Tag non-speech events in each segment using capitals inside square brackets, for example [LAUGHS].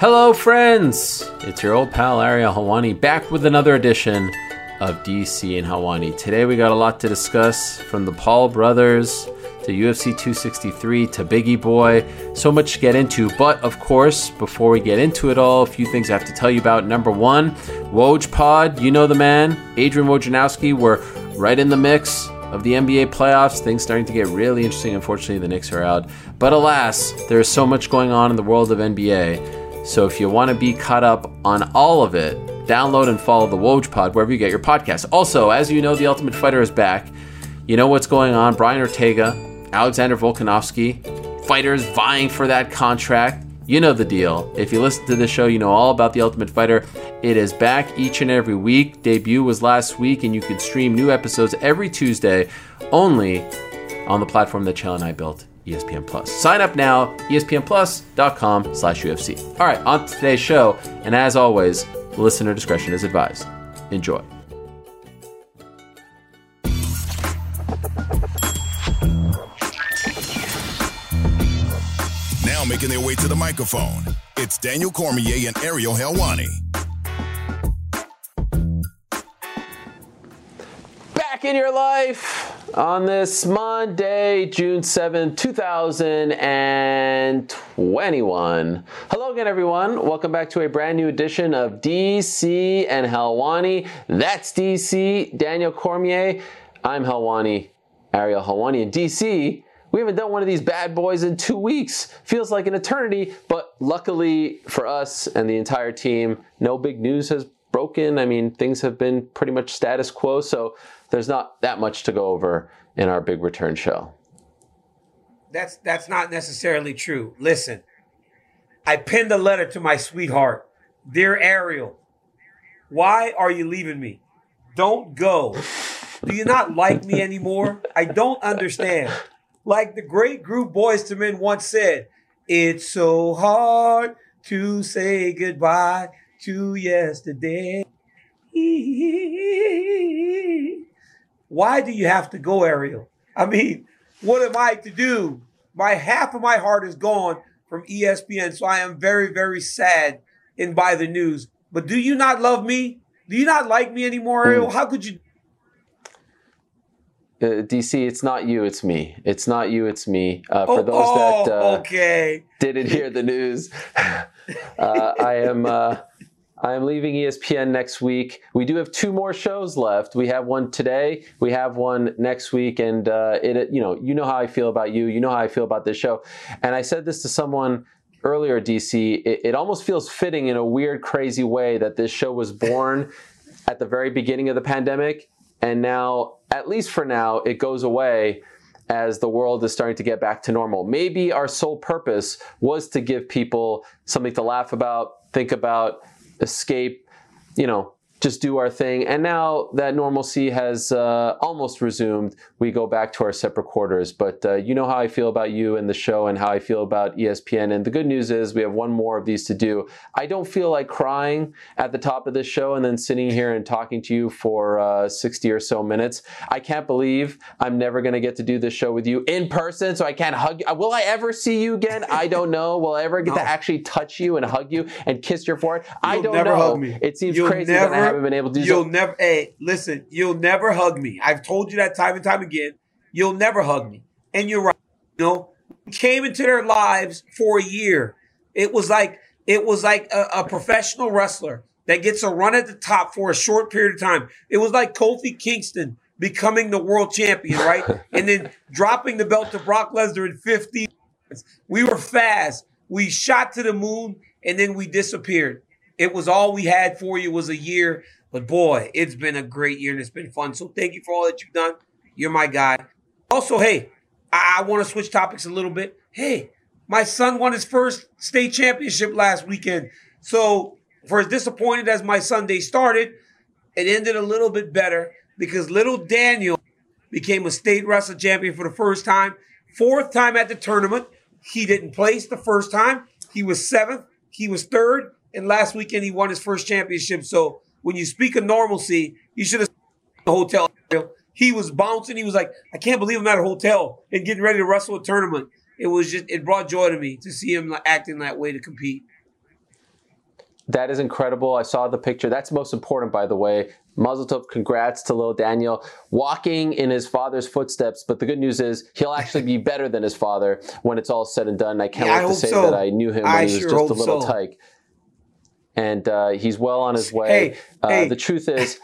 Hello, friends! It's your old pal Ariel Helwani back with another edition of DC and Helwani. Today we got a lot to discuss from the Paul brothers to UFC 263 to Biggie Boy. So much to get into, but of course, before we get into it all, a few things I have to tell you about. Number one, Woj Pod, you know the man, Adrian Wojnarowski. We're right in the mix of the NBA playoffs. Things starting to get really interesting. Unfortunately, the Knicks are out. But alas, there is so much going on in the world of NBA. So if you want to be caught up on all of it, download and follow the Woj Pod wherever you get your podcasts. Also, as you know, The Ultimate Fighter is back. You know what's going on. Brian Ortega, Alexander Volkanovski, fighters vying for that contract. You know the deal. If you listen to this show, you know all about The Ultimate Fighter. It is back each and every week. Debut was last week, and you can stream new episodes every Tuesday only on the platform that Chell and I built. ESPN Plus. Sign up now, espnplus.com slash UFC. All right, on to today's show, and as always, listener discretion is advised. Enjoy. Now making their way to the microphone, it's Daniel Cormier and Ariel Helwani. Back in your life on this Monday, June 7th, 2021. Hello again, everyone. Welcome back to a brand new edition of DC and Helwani. That's DC, Daniel Cormier. I'm Helwani, Ariel Helwani. And DC, we haven't done one of these bad boys in two weeks. Feels like an eternity, but luckily for us and the entire team, no big news has broken. I mean, things have been pretty much status quo, so there's not that much to go over in our big return show. That's that's not necessarily true. Listen, I penned a letter to my sweetheart, dear Ariel. Why are you leaving me? Don't go. Do you not like me anymore? I don't understand. Like the great group Boyz II Men once said, it's so hard to say goodbye to yesterday. [LAUGHS] Why do you have to go, Ariel? I mean, what am I to do? My half of my heart is gone from ESPN, so I am very, very sad in by the news. But do you not love me? Do you not like me anymore, Ariel? How could you? Uh, DC, it's not you, it's me. It's not you, it's me. Uh, for Oh, those oh, that uh, okay. didn't hear the news, [LAUGHS] uh, I am uh, I am leaving ESPN next week. We do have two more shows left. We have one today. We have one next week, and uh, it you know you know how I feel about you. You know how I feel about this show. And I said this to someone earlier, DC. It, it almost feels fitting in a weird, crazy way that this show was born [LAUGHS] at the very beginning of the pandemic, and now, at least for now, it goes away as the world is starting to get back to normal. Maybe our sole purpose was to give people something to laugh about, think about, escape, you know, just do our thing. And now that normalcy has uh, almost resumed, we go back to our separate quarters. But uh, you know how I feel about you and the show and how I feel about ESPN. And the good news is we have one more of these to do. I don't feel like crying at the top of this show and then sitting here and talking to you for uh, 60 or so minutes. I can't believe I'm never going to get to do this show with you in person, so I can't hug you. Will I ever see you again? I don't know. Will I ever get No. to actually touch you and hug you and kiss your forehead? I You'll don't never know. It seems You'll crazy that I haven't been able to You'll so. never. Hey, listen. You'll never hug me. I've told you that time and time again. You'll never hug me, and you're right. You know, we came into their lives for a year. It was like it was like a, a professional wrestler that gets a run at the top for a short period of time. It was like Kofi Kingston becoming the world champion, right? [LAUGHS] and then dropping the belt to Brock Lesnar in 50 we were fast. We shot to the moon and then we disappeared. It was all we had for you was a year. But boy, it's been a great year and it's been fun. So thank you for all that you've done. You're my guy. Also, hey, I, I want to switch topics a little bit. Hey, my son won his first state championship last weekend. So for as disappointed as my Sunday started, it ended a little bit better because little Daniel became a state wrestling champion for the first time. Fourth time at the tournament. He didn't place the first time. He was seventh. He was third. And last weekend he won his first championship. So when you speak of normalcy, you should have the hotel. He was bouncing. He was like, I can't believe I'm at a hotel and getting ready to wrestle a tournament. It was just, it brought joy to me to see him acting that way to compete. That is incredible. I saw the picture. That's most important, by the way. Mazel tov, congrats to little Daniel, walking in his father's footsteps. But the good news is he'll actually be better than his father when it's all said and done. I can't Yeah, I wait to say so. that I knew him when I he was sure just a little so. tyke. And uh, he's well on his way. Hey, uh, hey. The truth is,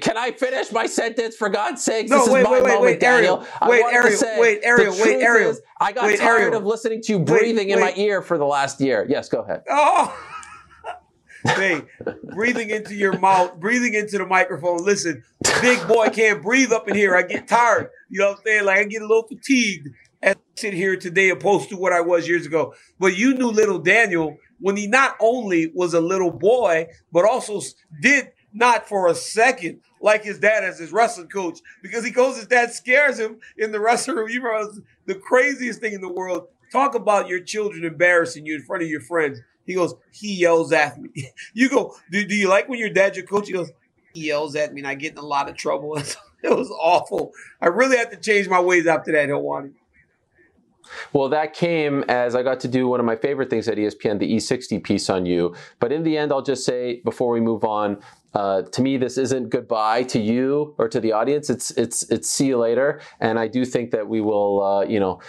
can I finish my sentence for God's sakes? No, this wait, is my wait, moment, wait, Ariel. Daniel. I Wait, Ariel, to say, wait, Ariel, wait, Ariel. is, I got Wait, tired Ariel. of listening to you breathing in my ear for the last year. Yes, go ahead. Oh, [LAUGHS] hey, breathing into your mouth, breathing into the microphone. Listen, big boy can't breathe up in here. I get tired. You know what I'm saying? Like I get a little fatigued as I sit here today opposed to what I was years ago. But you knew little Daniel when he not only was a little boy, but also did not for a second like his dad as his wrestling coach because he goes his dad scares him in the [LAUGHS] wrestling room. You remember the craziest thing in the world. Talk about your children embarrassing you in front of your friends. He goes, he yells at me. [LAUGHS] You go, do, do you like when your dad's your coach? He goes, he yells at me and I get in a lot of trouble. [LAUGHS] it was awful. I really had to change my ways after that, Helwani. Well, that came as I got to do one of my favorite things at ESPN, the E60 piece on you. But in the end, I'll just say before we move on, uh, to me, this isn't goodbye to you or to the audience. It's it's it's see you later. And I do think that we will, uh, you know.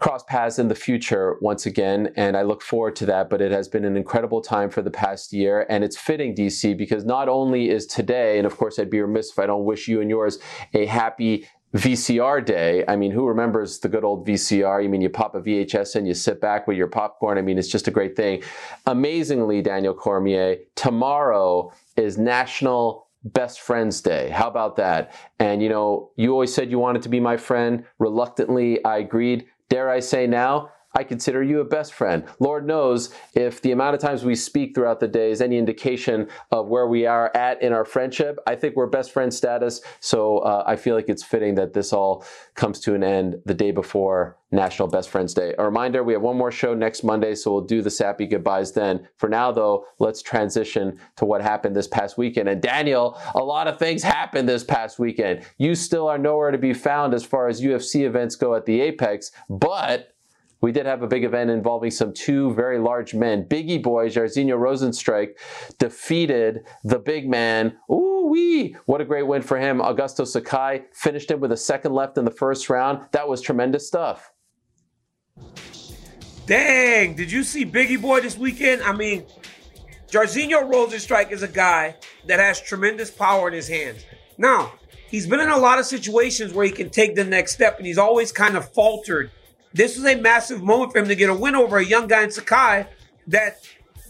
Cross paths in the future once again, and I look forward to that. But it has been an incredible time for the past year, and it's fitting, DC, because not only is today, and of course, I'd be remiss if I don't wish you and yours a happy VCR day. I mean, who remembers the good old VCR? You mean you pop a VHS and you sit back with your popcorn. I mean, it's just a great thing. Amazingly, Daniel Cormier, tomorrow is National Best Friends Day. How about that? And you know, you always said you wanted to be my friend. Reluctantly, I agreed. Dare I say now, I consider you a best friend. Lord knows if the amount of times we speak throughout the day is any indication of where we are at in our friendship, I think we're best friend status. So uh, I feel like it's fitting that this all comes to an end the day before National Best Friends Day. A reminder we have one more show next Monday, so we'll do the sappy goodbyes then. For now, though, let's transition to what happened this past weekend. And Daniel, a lot of things happened this past weekend. You still are nowhere to be found as far as UFC events go at the Apex, but we did have a big event involving some two very large men. Biggie boy, Jairzinho Rozenstruik, defeated the big man. Ooh wee! What a great win for him. Augusto Sakai finished him with a second left in the first round. That was tremendous stuff. Dang, did you see Biggie Boy this weekend? I mean, Jairzinho Rozenstruik is a guy that has tremendous power in his hands. Now, he's been in a lot of situations where he can take the next step, and he's always kind of faltered. This was a massive moment for him to get a win over a young guy in Sakai that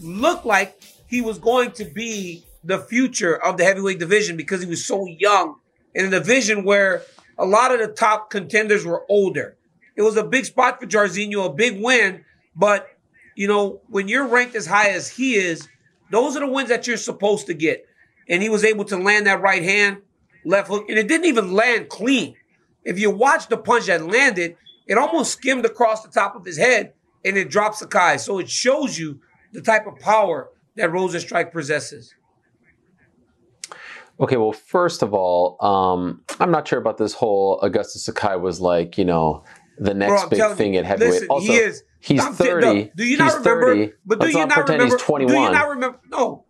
looked like he was going to be the future of the heavyweight division because he was so young in a division where a lot of the top contenders were older. It was a big spot for Jairzinho, a big win, but you know, when you're ranked as high as he is, those are the wins that you're supposed to get. And he was able to land that right hand, left hook, and it didn't even land clean. If you watch the punch that landed, it almost skimmed across the top of his head and it dropped Sakai. So it shows you the type of power that Rozenstruik possesses. Okay, well, first of all, um, I'm not sure about this whole Augusto Sakai was like, you know, the next I'm big thing you, at heavyweight. listen, also, he is. he's I'm- 30. no, do you not remember? 30. But do Let's you not not pretend remember? he's 21. Do you not remember? No,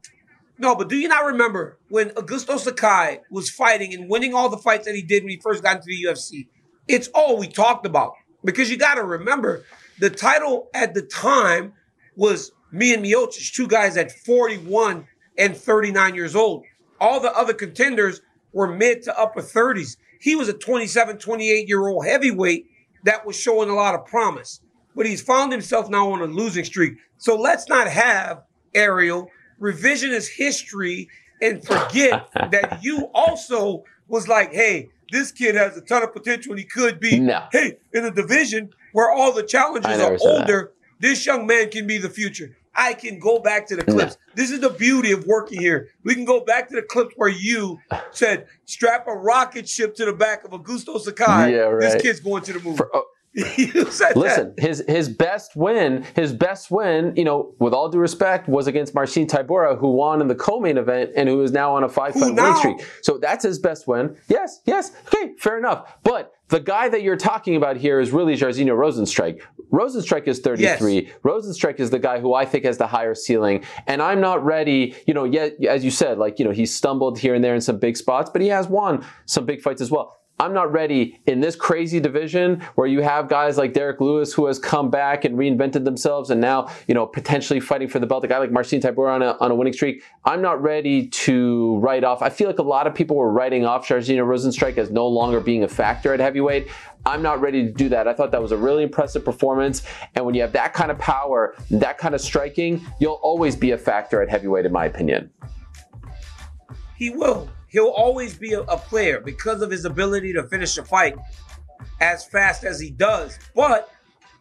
no. But do you not remember when Augusto Sakai was fighting and winning all the fights that he did when he first got into the UFC? It's all we talked about because you got to remember the title at the time was me and Miocic, two guys at 41 and 39 years old. All the other contenders were mid to upper 30s. He was a 27, 28 year old heavyweight that was showing a lot of promise. But he's found himself now on a losing streak. So let's not have, Ariel, revisionist history and forget [LAUGHS] that you also was like, hey, this kid has a ton of potential and he could be, No. hey, in a division where all the challenges are older, this young man can be the future. I can go back to the clips. This is the beauty of working here. We can go back to the clips where you said, strap a rocket ship to the back of Augusto Sakai. Yeah, right. This kid's going to the moon. For- oh, [LAUGHS] Listen, that. his his best win, his best win, you know, with all due respect, was against Marcin Tybura, who won in the co-main event and who is now on a five-fight win streak. So that's his best win. Yes, yes, okay, fair enough. But the guy that you're talking about here is really Jairzinho Rozenstruik. Rozenstruik is 33. Yes. Rozenstruik is the guy who I think has the higher ceiling. And I'm not ready, you know, yet, as you said, like, you know, he stumbled here and there in some big spots, but he has won some big fights as well. I'm not ready in this crazy division where you have guys like Derrick Lewis who has come back and reinvented themselves and now, you know, potentially fighting for the belt. A guy like Marcin Tybura on a, on a winning streak. I'm not ready to write off. I feel like a lot of people were writing off Jairzinho Rozenstruik as no longer being a factor at heavyweight. I'm not ready to do that. I thought that was a really impressive performance. And when you have that kind of power, that kind of striking, you'll always be a factor at heavyweight, in my opinion. He will he'll always be a, a player because of his ability to finish a fight as fast as he does. But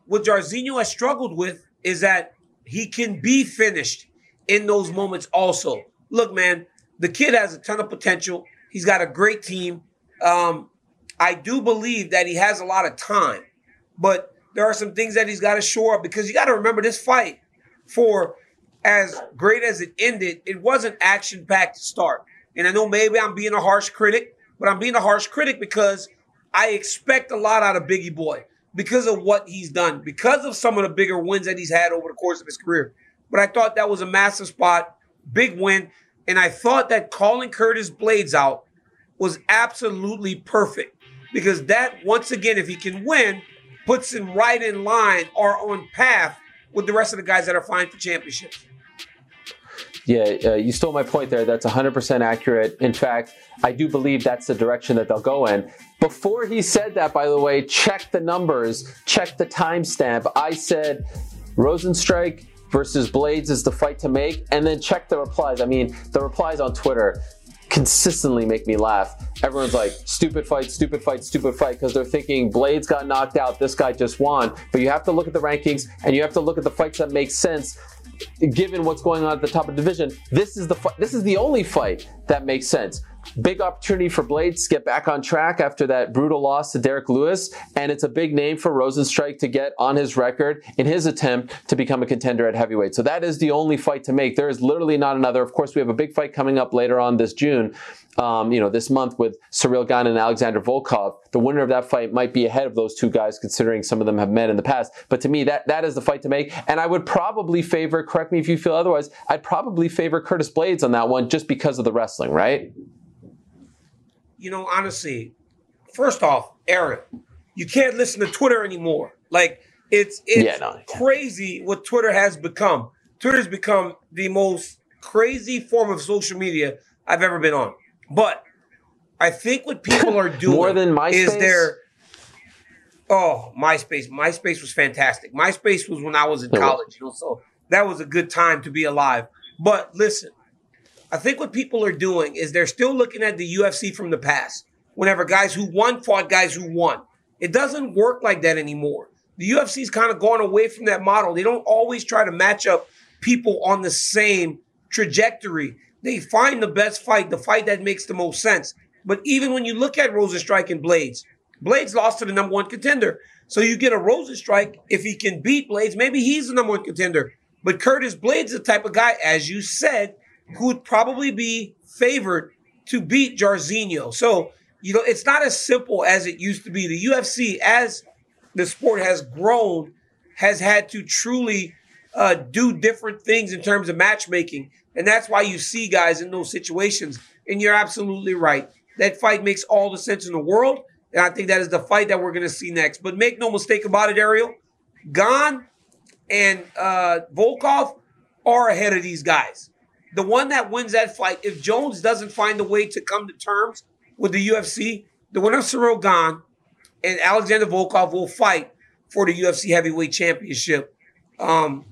what Jairzinho has struggled with is that he can be finished in those moments also. Look, man, the kid has a ton of potential. He's got a great team. Um, I do believe that he has a lot of time, but there are some things that he's got to shore up because you got to remember this fight for as great as it ended, it wasn't action packed to start. And I know maybe I'm being a harsh critic, but I'm being a harsh critic because I expect a lot out of Biggie Boy because of what he's done, because of some of the bigger wins that he's had over the course of his career. But I thought that was a massive spot, big win. And I thought that calling Curtis Blaydes out was absolutely perfect because that, once again, if he can win, puts him right in line or on path with the rest of the guys that are fighting for championships. Yeah, uh, you stole my point there. That's 100% accurate. In fact, I do believe that's the direction that they'll go in. Before he said that, by the way, check the numbers, check the timestamp. I said Rozenstruik versus Blaydes is the fight to make, and then check the replies. I mean, the replies on Twitter consistently make me laugh. Everyone's like, stupid fight, stupid fight, stupid fight, because they're thinking Blaydes got knocked out, this guy just won. But you have to look at the rankings and you have to look at the fights that make sense given what's going on at the top of the division, this is the this is the only fight that makes sense. Big opportunity for Blaydes to get back on track after that brutal loss to Derrick Lewis, and it's a big name for Rozenstruik to get on his record in his attempt to become a contender at heavyweight. So that is the only fight to make. There is literally not another. Of course, we have a big fight coming up later on this June, um, you know, this month with Ciryl Gane and Alexander Volkov. The winner of that fight might be ahead of those two guys, considering some of them have met in the past. But to me, that that is the fight to make. And I would probably favor, correct me if you feel otherwise, I'd probably favor Curtis Blaydes on that one just because of the wrestling, right? You know, honestly, first off, Aaron, you can't listen to Twitter anymore. Like it's it's yeah, no, crazy what Twitter has become. Twitter has become the most crazy form of social media I've ever been on. But I think what people are [LAUGHS] doing more than MySpace is there. Oh, MySpace! MySpace was fantastic. MySpace was when I was in college, you know, so that was a good time to be alive. But listen, I think what people are doing is they're still looking at the UFC from the past. Whenever guys who won fought guys who won, it doesn't work like that anymore. The UFC's kind of gone away from that model. They don't always try to match up people on the same trajectory. They find the best fight, the fight that makes the most sense. But even when you look at Rozenstruik and Blaydes, Blaydes lost to the number one contender. So you get a Rozenstruik, if he can beat Blaydes, maybe he's the number one contender. But Curtis Blaydes is the type of guy, as you said, who would probably be favored to beat Jairzinho. So, you know, it's not as simple as it used to be. The UFC, as the sport has grown, has had to truly uh, do different things in terms of matchmaking. And that's why you see guys in those situations. And you're absolutely right. That fight makes all the sense in the world. And I think that is the fight that we're going to see next. But make no mistake about it, Ariel. Gane and uh, Volkov are ahead of these guys. The one that wins that fight, if Jones doesn't find a way to come to terms with the UFC, the winner of Ciryl Gane and Alexander Volkov will fight for the UFC heavyweight championship. Um,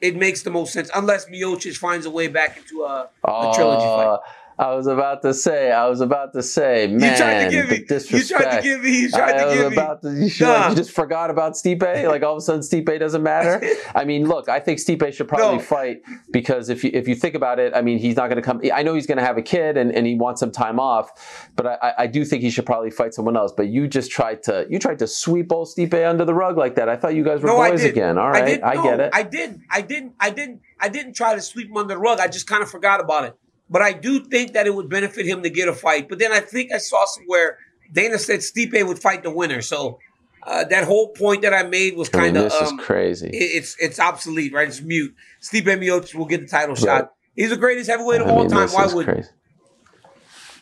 it makes the most sense unless Miocic finds a way back into a, a trilogy fight. I was about to say, I was about to say, man, you tried to give me, disrespect. You tried to give me, you tried I to give me. To, you, should, nah. like, you just forgot about Stipe. Like all of a sudden, Stipe doesn't matter. [LAUGHS] I mean, look, I think Stipe should probably no. fight because if you if you think about it, I mean, he's not going to come. I know he's going to have a kid and, and he wants some time off, but I, I do think he should probably fight someone else. But you just tried to you tried to sweep old Stipe under the rug like that. I thought you guys were no, boys again. All right, I, I no, get it. I did. I didn't. I didn't. I didn't try to sweep him under the rug. I just kind of forgot about it. But I do think that it would benefit him to get a fight. But then I think I saw somewhere Dana said Stipe would fight the winner. So uh, that whole point that I made was kind of this um, is crazy. it- it's it's obsolete, right? It's mute. Stipe Miocic will get the title shot. He's the greatest heavyweight of I all mean, time. Why would crazy.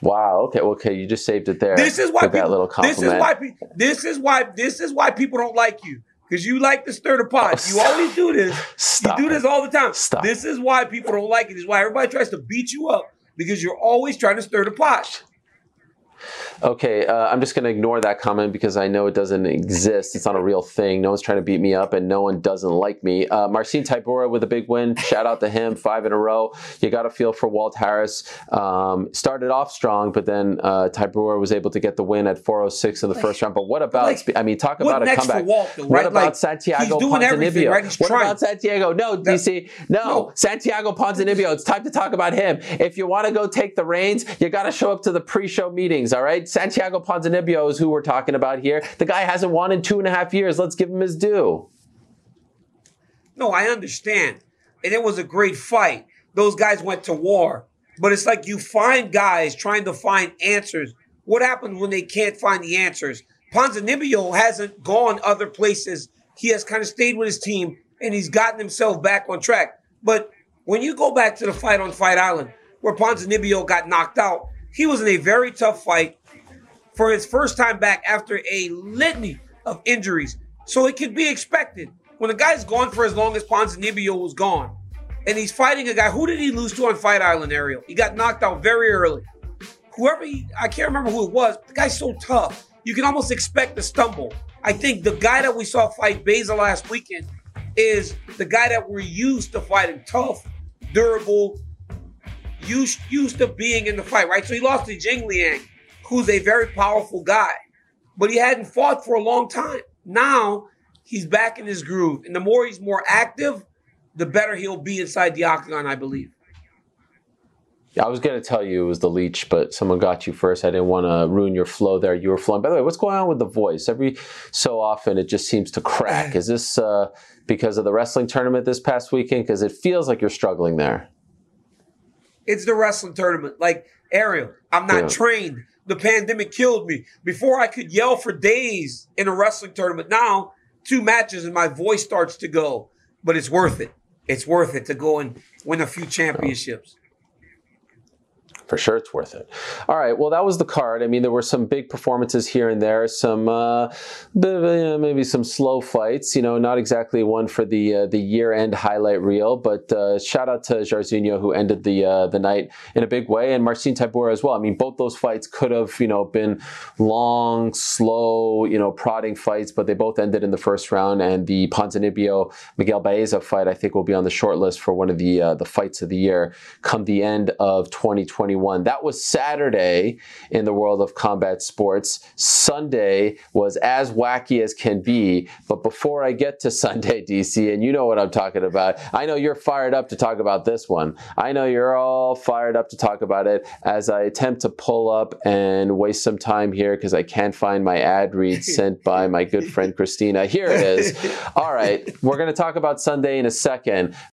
Wow. Okay. Okay. You just saved it there. this is why with that people, little this is why this is why this is why people don't like you because you like to stir the pot. You always do this. Stop you do this all the time. Stop. This is why people don't like it. This is why everybody tries to beat you up because you're always trying to stir the pot. Okay, uh, I'm just going to ignore that comment because I know it doesn't exist. It's not a real thing. No one's trying to beat me up, and no one doesn't like me. Uh, Marcin Tybura with a big win. Shout out to him, five in a row. You got to feel for Walt Harris. Um, started off strong, but then uh, Tybura was able to get the win at 406 in the first round. But what about? like, I mean, talk about a comeback. Walt, though, What right? about Like, Santiago he's doing everything, Ponzinibbio? right? What trying. about Santiago? No, DC. No, No. Santiago Ponzinibbio. It's time to talk about him. If you want to go take the reins, you got to show up to the pre-show meetings. All right, Santiago Ponzinibbio is who we're talking about here. The guy hasn't won in two and a half years. Let's give him his due. No, I understand. And it was a great fight. Those guys went to war. But it's like you find guys trying to find answers. What happens when they can't find the answers? Ponzinibbio hasn't gone other places. He has kind of stayed with his team and he's gotten himself back on track. But when you go back to the fight on Fight Island, where Ponzinibbio got knocked out, he was in a very tough fight for his first time back after a litany of injuries. So it could be expected. When a guy's gone for as long as Ponzinibbio was gone, and he's fighting a guy, who did he lose to on Fight Island, Ariel? He got knocked out very early. Whoever he, I can't remember who it was, the guy's so tough. You can almost expect to stumble. I think the guy that we saw fight Baeza last weekend is the guy that we're used to fighting tough, durable, used, used to being in the fight, right? So he lost to Jing Liang, who's a very powerful guy, but he hadn't fought for a long time. Now he's back in his groove. And the more he's more active, the better he'll be inside the octagon, I believe. Yeah, I was going to tell you it was the leech, but someone got you first. I didn't want to ruin your flow there. You were flowing. By the way, what's going on with the voice? Every so often, it just seems to crack. [SIGHS] Is this uh, because of the wrestling tournament this past weekend? Because it feels like you're struggling there. It's the wrestling tournament. Like, Ariel, I'm not Yeah. trained. The pandemic killed me. Before I could yell for days in a wrestling tournament. Now, two matches and my voice starts to go. But it's worth it. It's worth it to go and win a few championships. For sure, it's worth it. All right. Well, that was the card. I mean, there were some big performances here and there. Some uh, maybe some slow fights. You know, not exactly one for the uh, the year end highlight reel. But uh, shout out to Jairzinho who ended the uh, the night in a big way, and Marcin Tybura as well. I mean, both those fights could have you know been long, slow, you know, prodding fights, but they both ended in the first round. And the Ponzinibbio Miguel Baeza fight, I think, will be on the short list for one of the uh, the fights of the year come the end of 2021. That was Saturday in the world of combat sports. Sunday was as wacky as can be. But before I get to Sunday, [LAUGHS] DC, and you know what I'm talking about, I know you're fired up to talk about this one. I know you're all fired up to talk about it as I attempt to pull up and waste some time here because I can't find my ad read [LAUGHS] sent by my good friend Christina. Here it is. [LAUGHS] All right, we're going to talk about Sunday in a second.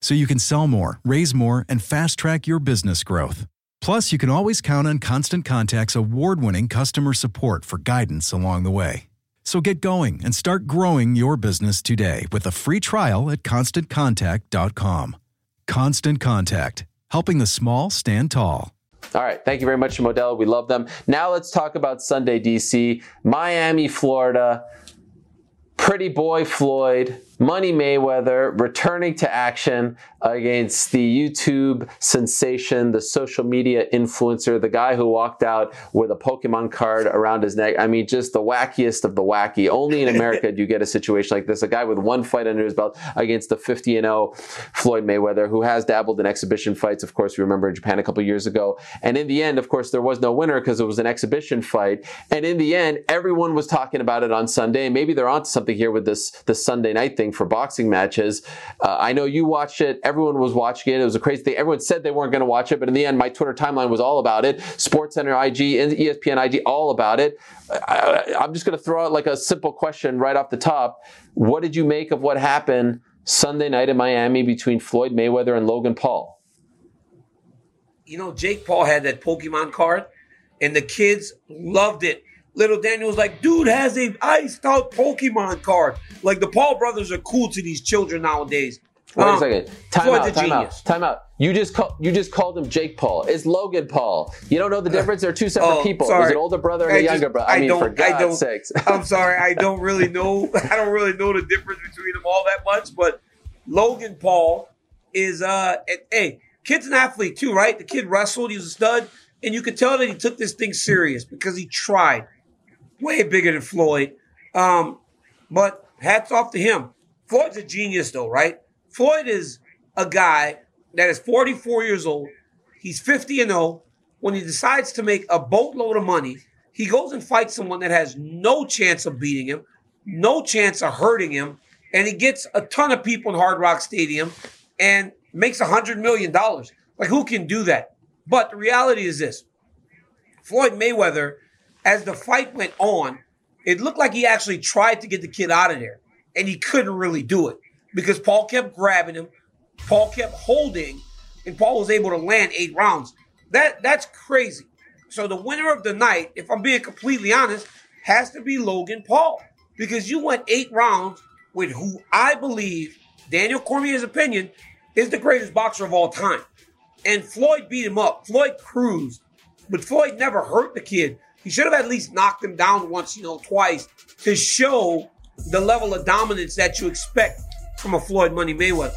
So you can sell more, raise more, and fast track your business growth. Plus, you can always count on Constant Contact's award winning customer support for guidance along the way. So get going and start growing your business today with a free trial at constantcontact.com. Constant Contact, helping the small stand tall. All right. Thank you very much, Modelo. We love them. Now let's talk about Sunday, DC. Miami, Florida. Pretty boy Floyd Money Mayweather returning to action against the YouTube sensation, the social media influencer, the guy who walked out with a Pokemon card around his neck. I mean, just the wackiest of the wacky. Only in America do you get a situation like this. A guy with one fight under his belt against the 50 and 0 Floyd Mayweather, who has dabbled in exhibition fights. Of course, we remember in Japan a couple years ago. And in the end, of course, there was no winner because it was an exhibition fight. And in the end, everyone was talking about it on Sunday. maybe they're onto something here with this, this Sunday night thing for boxing matches. Uh, I know you watched it. Everyone was watching it. It was a crazy thing. Everyone said they weren't going to watch it, but in the end, my Twitter timeline was all about it. Sports Center IG, ESPN IG, all about it. I, I'm just going to throw out like a simple question right off the top. What did you make of what happened Sunday night in Miami between Floyd Mayweather and Logan Paul? You know, Jake Paul had that Pokemon card, and the kids loved it. Little Daniel was like, dude has a iced out Pokemon card. Like the Paul brothers are cool to these children nowadays. Wait um, a second. Time out. Time out. Time out. You just call, you just called him Jake Paul. It's Logan Paul. You don't know the difference. They're two separate oh, people. Sorry. There's an older brother and I a younger brother. I, I mean, for God's sakes. I'm sorry. I [LAUGHS] don't really know. [LAUGHS] I don't really know the difference between them all that much. But Logan Paul is uh, hey, kid's an athlete too, right? The kid wrestled. He was a stud, and you could tell that he took this thing serious because he tried. Way bigger than Floyd. Um, but hats off to him. Floyd's a genius, though, right? Floyd is a guy that is 44 years old. He's 50 and 0. When he decides to make a boatload of money, he goes and fights someone that has no chance of beating him, no chance of hurting him, and he gets a ton of people in Hard Rock Stadium and makes a hundred million dollars. Like who can do that? But the reality is this: Floyd Mayweather, as the fight went on, it looked like he actually tried to get the kid out of there, and he couldn't really do it because Paul kept grabbing him, Paul kept holding, and Paul was able to land eight rounds. That that's crazy. So the winner of the night, if I'm being completely honest, has to be Logan Paul because you went eight rounds with who I believe, Daniel Cormier's opinion, is the greatest boxer of all time. And Floyd beat him up. Floyd cruised, but Floyd never hurt the kid. He should have at least knocked him down once, you know, twice to show the level of dominance that you expect from a Floyd Money Mayweather.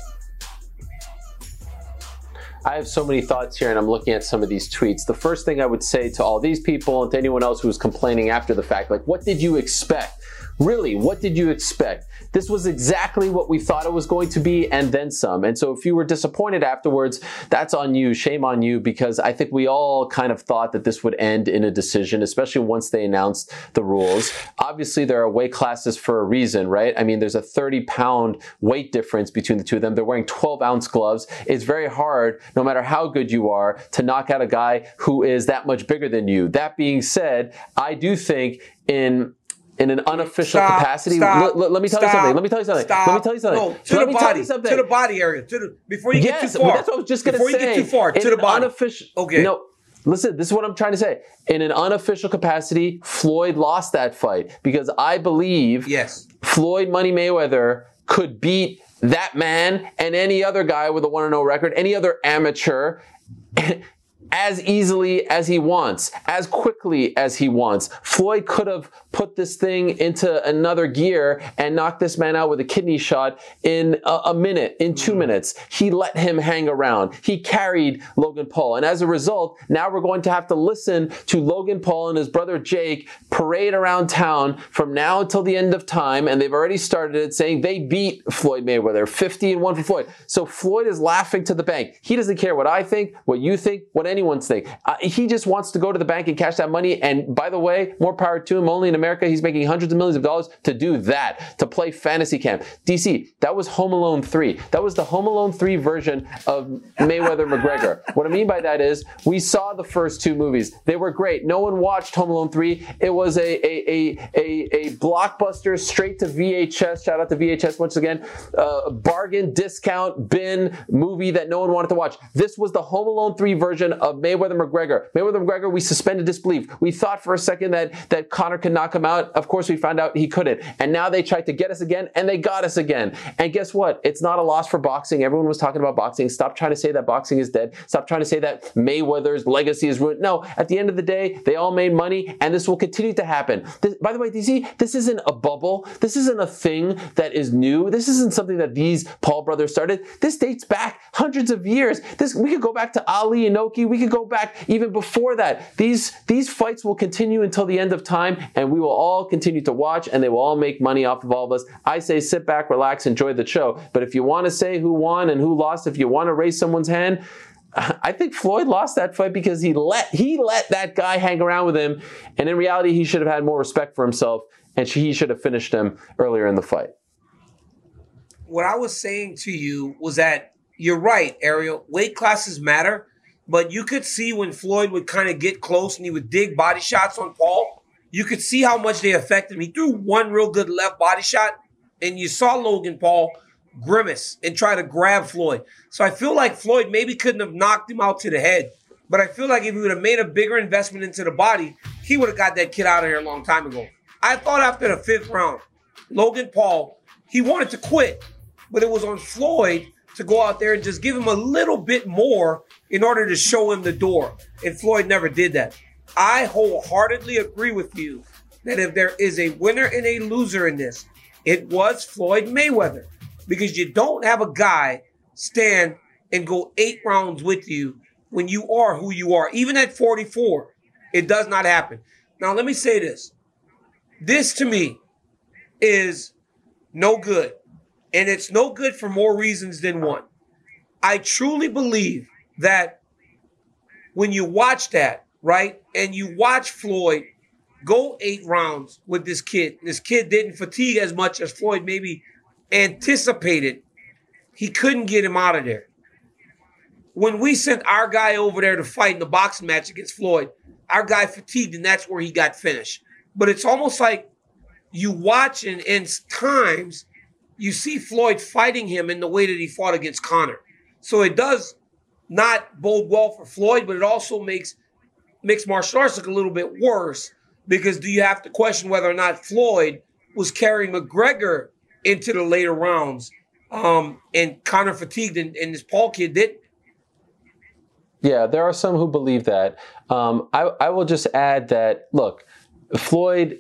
I have so many thoughts here, and I'm looking at some of these tweets. The first thing I would say to all these people and to anyone else who's complaining after the fact, like, what did you expect? Really, what did you expect? This was exactly what we thought it was going to be and then some. And so if you were disappointed afterwards, that's on you. Shame on you because I think we all kind of thought that this would end in a decision, especially once they announced the rules. Obviously, there are weight classes for a reason, right? I mean, there's a 30 pound weight difference between the two of them. They're wearing 12 ounce gloves. It's very hard, no matter how good you are, to knock out a guy who is that much bigger than you. That being said, I do think in in an unofficial stop, capacity. Stop, l- l- let me tell stop, you something. Let me tell you something. Stop. Let me tell you something. No, to let the body. To the body area. To the before you yes, get too far. that's what I was just going to say. Before you get too far, to the body. Unofficial, okay. No. Listen, this is what I'm trying to say. In an unofficial capacity, Floyd lost that fight because I believe yes. Floyd Money Mayweather could beat that man and any other guy with a 1 0 record, any other amateur as easily as he wants, as quickly as he wants. Floyd could have put this thing into another gear and knocked this man out with a kidney shot in a, a, minute, in two mm. minutes. He let him hang around. He carried Logan Paul. And as a result, now we're going to have to listen to Logan Paul and his brother Jake parade around town from now until the end of time. And they've already started it saying they beat Floyd Mayweather 50 and 1 for Floyd. So Floyd is laughing to the bank. He doesn't care what I think, what you think, what anyone's think. Uh, he just wants to go to the bank and cash that money. And by the way, more power to him. Only in America, he's making hundreds of millions of dollars to do that, to play fantasy camp. DC, that was Home Alone 3. That was the Home Alone 3 version of Mayweather [LAUGHS] McGregor. What I mean by that is we saw the first two movies. They were great. No one watched Home Alone 3. It was a, a, a, a, a blockbuster straight to VHS. Shout out to VHS once again. Uh, bargain, discount, bin movie that no one wanted to watch. This was the Home Alone 3 version of of Mayweather McGregor. Mayweather McGregor, we suspended disbelief. We thought for a second that that Conor could knock him out. Of course, we found out he couldn't. And now they tried to get us again, and they got us again. And guess what? It's not a loss for boxing. Everyone was talking about boxing. Stop trying to say that boxing is dead. Stop trying to say that Mayweather's legacy is ruined. No, at the end of the day, they all made money, and this will continue to happen. This, by the way, DC, this isn't a bubble. This isn't a thing that is new. This isn't something that these Paul brothers started. This dates back hundreds of years. This we could go back to Ali and Inoki. We could go back even before that. These these fights will continue until the end of time, and we will all continue to watch, and they will all make money off of all of us. I say sit back, relax, enjoy the show. But if you want to say who won and who lost, if you want to raise someone's hand, [SIGHS] I think Floyd lost that fight because he let he let that guy hang around with him, and in reality, he should have had more respect for himself, and he should have finished him earlier in the fight. What I was saying to you was that you're right, Ariel. Weight classes matter, but you could see when Floyd would kind of get close and he would dig body shots on Paul. You could see how much they affected him. He threw one real good left body shot, and you saw Logan Paul grimace and try to grab Floyd. So I feel like Floyd maybe couldn't have knocked him out to the head. But I feel like if he would have made a bigger investment into the body, he would have got that kid out of here a long time ago. I thought after the fifth round, Logan Paul, he wanted to quit, but it was on Floyd to go out there and just give him a little bit more in order to show him the door. And Floyd never did that. I wholeheartedly agree with you that if there is a winner and a loser in this, it was Floyd Mayweather because you don't have a guy stand and go eight rounds with you when you are who you are. Even at 44, it does not happen. Now, let me say this. This to me is no good. And it's no good for more reasons than one. I truly believe that when you watch that, right, and you watch Floyd go eight rounds with this kid, this kid didn't fatigue as much as Floyd maybe anticipated he couldn't get him out of there. When we sent our guy over there to fight in the boxing match against Floyd, our guy fatigued and that's where he got finished. But it's almost like you watch and in times you see Floyd fighting him in the way that he fought against Conor. So it does not bode well for Floyd, but it also makes mixed martial arts look a little bit worse because do you have to question whether or not Floyd was carrying McGregor into the later rounds. Um, and Conor fatigued, and, and this Paul kid did. Yeah, there are some who believe that. Um, I, I will just add that look, Floyd,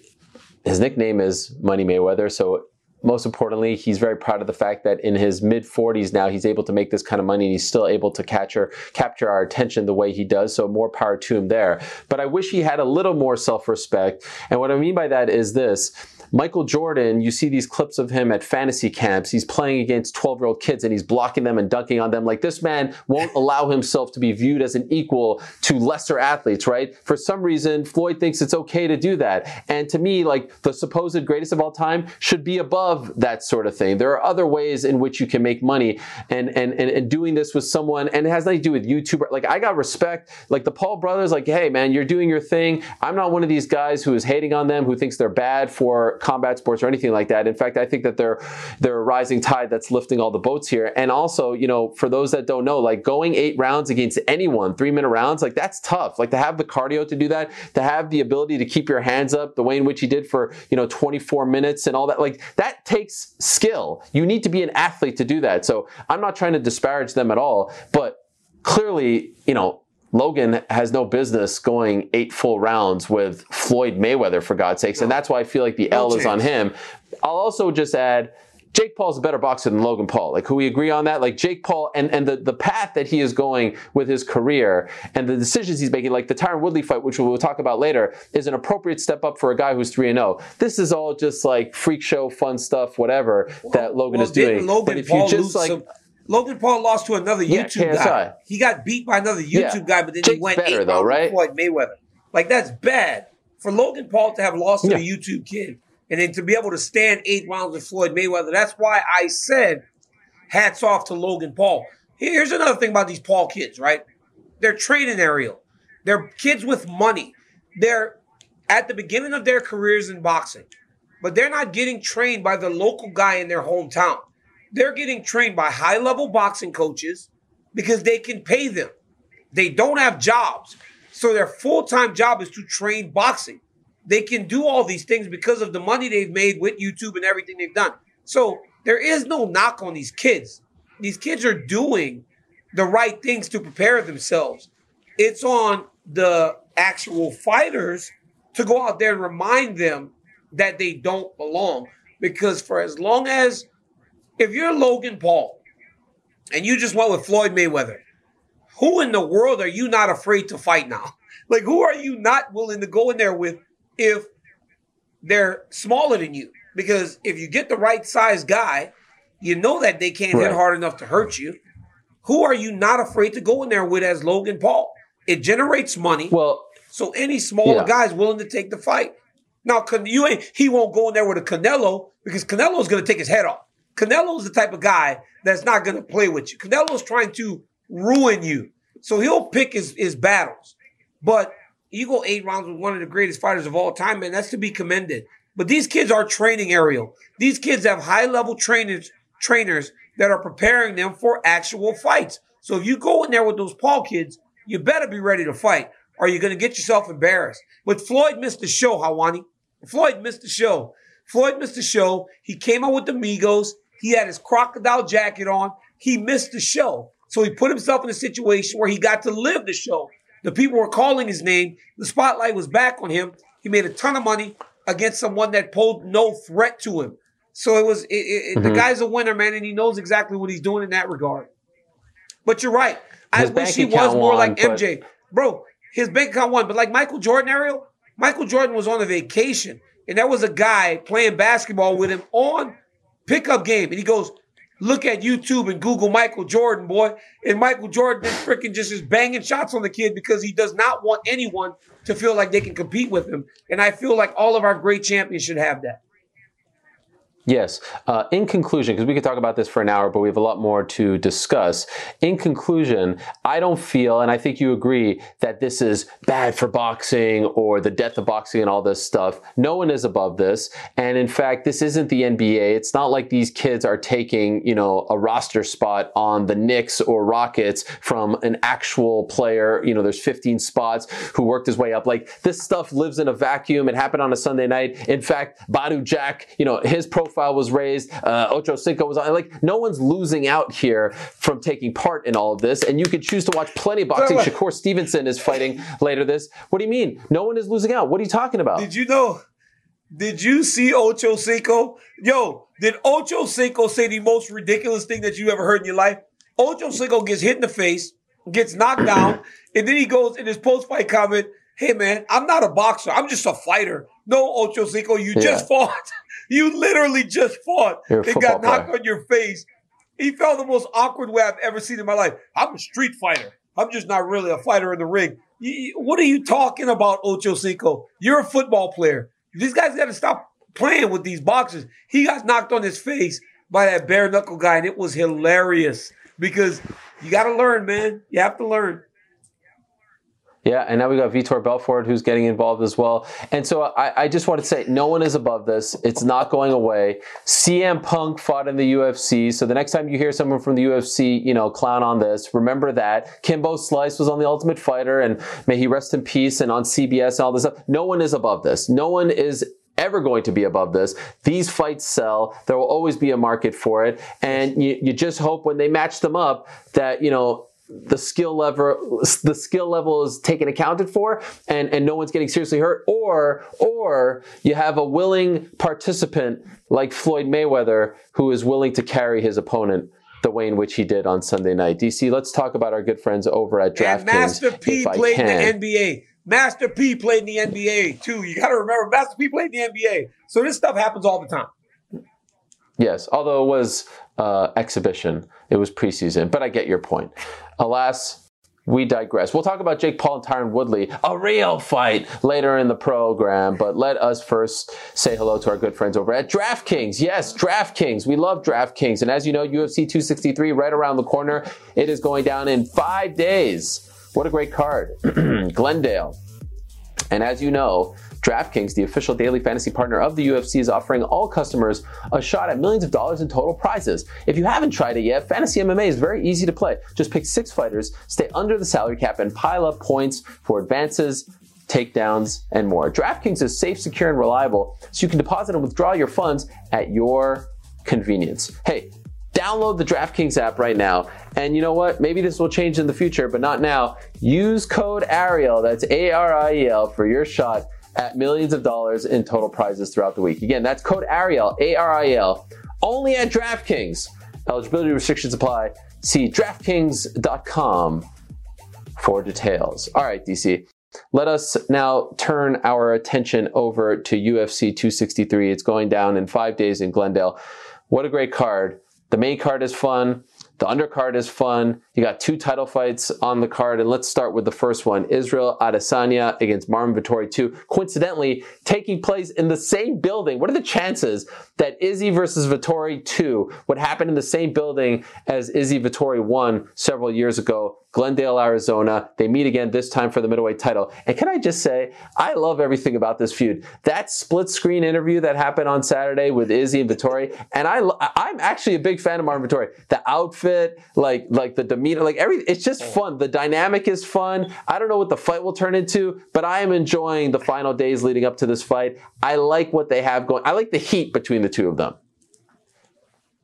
his nickname is Money Mayweather, so most importantly, he's very proud of the fact that in his mid 40s now, he's able to make this kind of money and he's still able to capture capture our attention the way he does. So more power to him there. But I wish he had a little more self respect. And what I mean by that is this Michael Jordan, you see these clips of him at fantasy camps. He's playing against 12 year old kids and he's blocking them and dunking on them. Like this man won't allow himself to be viewed as an equal to lesser athletes, right? For some reason, Floyd thinks it's okay to do that. And to me, like the supposed greatest of all time should be above that sort of thing. There are other ways in which you can make money and, and, and, and doing this with someone, and it has nothing to do with YouTuber. Like I got respect, like the Paul brothers, like, hey man, you're doing your thing. I'm not one of these guys who is hating on them, who thinks they're bad for combat sports or anything like that. In fact, I think that they're they're a rising tide that's lifting all the boats here. And also, you know, for those that don't know, like going eight rounds against anyone, three minute rounds, like that's tough. Like to have the cardio to do that, to have the ability to keep your hands up the way in which he did for you know 24 minutes and all that, like that takes skill. You need to be an athlete to do that. So I'm not trying to disparage them at all, but clearly, you know, Logan has no business going eight full rounds with Floyd Mayweather, for God's sakes. And that's why I feel like the L is on him. I'll also just add Jake Paul's a better boxer than Logan Paul. Like, who we agree on that? Like, Jake Paul and, and the, the path that he is going with his career and the decisions he's making, like the Tyron Woodley fight, which we'll talk about later, is an appropriate step up for a guy who's 3 0. This is all just like freak show, fun stuff, whatever well, that Logan well, is doing. Logan but if Paul you just like. Some- Logan Paul lost to another yeah, YouTube KSI. guy. He got beat by another YouTube yeah. guy, but then Jake's he went better, eight though, right? Floyd Mayweather. Like that's bad for Logan Paul to have lost to a YouTube kid, and then to be able to stand eight rounds with Floyd Mayweather. That's why I said, hats off to Logan Paul. Here's another thing about these Paul kids, right? They're training Ariel. They're kids with money. They're at the beginning of their careers in boxing, but they're not getting trained by the local guy in their hometown. They're getting trained by high level boxing coaches because they can pay them. They don't have jobs. So their full time job is to train boxing. They can do all these things because of the money they've made with YouTube and everything they've done. So there is no knock on these kids. These kids are doing the right things to prepare themselves. It's on the actual fighters to go out there and remind them that they don't belong. Because for as long as, if you're Logan Paul and you just went with Floyd Mayweather, who in the world are you not afraid to fight now? [LAUGHS] Like, who are you not willing to go in there with if they're smaller than you? Because if you get the right size guy, you know that they can't right. hit hard enough to hurt you. Who are you not afraid to go in there with as Logan Paul? It generates money. Well, so any smaller yeah. guy is willing to take the fight. Now, you ain't he won't go in there with a Canelo because Canelo is going to take his head off. Canelo is the type of guy that's not going to play with you. Canelo is trying to ruin you. So he'll pick his, his battles. But you go eight rounds with one of the greatest fighters of all time, man, that's to be commended. But these kids are training Ariel. These kids have high level trainers trainers that are preparing them for actual fights. So if you go in there with those Paul kids, you better be ready to fight or you're going to get yourself embarrassed. But Floyd missed the show, Helwani. Floyd missed the show. Floyd missed the show. He came out with the Migos. He had his crocodile jacket on. He missed the show. So he put himself in a situation where he got to live the show. The people were calling his name. The spotlight was back on him. He made a ton of money against someone that posed no threat to him. So it was it, it, mm-hmm. the guy's a winner, man, and he knows exactly what he's doing in that regard. But you're right. His I wish he was more like MJ, bro. His bank account won, but like Michael Jordan, Ariel, Michael Jordan was on a vacation, and there was a guy playing basketball with him on pickup game, and he goes, Look at YouTube and Google Michael Jordan, boy. And Michael Jordan is freaking just is banging shots on the kid because he does not want anyone to feel like they can compete with him. And I feel like all of our great champions should have that. Yes. Uh, in conclusion, because we could talk about this for an hour, but we have a lot more to discuss. In conclusion, I don't feel, and I think you agree, that this is bad for boxing or the death of boxing and all this stuff. No one is above this. And in fact, this isn't the NBA. It's not like these kids are taking, you know, a roster spot on the Knicks or Rockets from an actual player. You know, there's 15 spots who worked his way up. Like this stuff lives in a vacuum. It happened on a Sunday night. In fact, Badou Jack, you know, his profile profile was raised. Uh, Ocho Cinco was on. Like, no one's losing out here from taking part in all of this. And you can choose to watch plenty of boxing. Shakur Stevenson is fighting later this. What do you mean? No one is losing out. What are you talking about? Did you know? Did you see Ocho Cinco? Yo, did Ocho Cinco say the most ridiculous thing that you ever heard in your life? Ocho Cinco gets hit in the face, gets knocked down, and then he goes in his post-fight comment, hey man, I'm not a boxer. I'm just a fighter. No, Ocho Cinco, you yeah. just fought. [LAUGHS] You literally just fought and got knocked player. on your face. He felt the most awkward way I've ever seen in my life. I'm a street fighter. I'm just not really a fighter in the ring. You, what are you talking about, Ocho Cinco? You're a football player. These guys got to stop playing with these boxers. He got knocked on his face by that bare knuckle guy, and it was hilarious because you got to learn, man. You have to learn. Yeah, and now we got Vitor Belfort who's getting involved as well. And so I, I, just want to say no one is above this. It's not going away. CM Punk fought in the UFC. So the next time you hear someone from the UFC, you know, clown on this, remember that. Kimbo Slice was on The Ultimate Fighter and may he rest in peace and on CBS and all this stuff. No one is above this. No one is ever going to be above this. These fights sell. There will always be a market for it. And you, you just hope when they match them up that, you know, the skill level the skill level is taken accounted for and and no one's getting seriously hurt or or you have a willing participant like Floyd Mayweather who is willing to carry his opponent the way in which he did on Sunday night. DC, let's talk about our good friends over at DraftKings. Master P played in the NBA. Master P played in the NBA too. You got to remember, Master P played in the NBA. So this stuff happens all the time. Yes, although it was uh, exhibition, it was preseason. But I get your point. Alas, we digress. We'll talk about Jake Paul and Tyron Woodley, a real fight later in the program. But let us first say hello to our good friends over at DraftKings. Yes, DraftKings. We love DraftKings. And as you know, UFC 263 right around the corner. It is going down in five days. What a great card. [CLEARS THROAT] Glendale. And as you know, DraftKings, the official daily fantasy partner of the UFC, is offering all customers a shot at millions of dollars in total prizes. If you haven't tried it yet, Fantasy MMA is very easy to play. Just pick six fighters, stay under the salary cap, and pile up points for advances, takedowns, and more. DraftKings is safe, secure, and reliable, so you can deposit and withdraw your funds at your convenience. Hey, download the DraftKings app right now. And you know what? Maybe this will change in the future, but not now. Use code Ariel, that's A R I E L, for your shot at millions of dollars in total prizes throughout the week. Again, that's code Ariel, A R I L, only at DraftKings. Eligibility restrictions apply. See DraftKings.com for details. All right, DC. Let us now turn our attention over to UFC 263. It's going down in five days in Glendale. What a great card. The main card is fun. The undercard is fun. You got two title fights on the card, and let's start with the first one: Israel Adesanya against Marvin Vettori 2. Coincidentally, taking place in the same building. What are the chances that Izzy versus Vettori 2 would happen in the same building as Izzy Vettori 1 several years ago? Glendale, Arizona. They meet again this time for the middleweight title. And can I just say, I love everything about this feud. That split screen interview that happened on Saturday with Izzy and Vettori, and I, I'm actually a big fan of Marvin Vettori. The outfit, like like the demeanor, like every, it's just fun. The dynamic is fun. I don't know what the fight will turn into, but I am enjoying the final days leading up to this fight. I like what they have going. I like the heat between the two of them.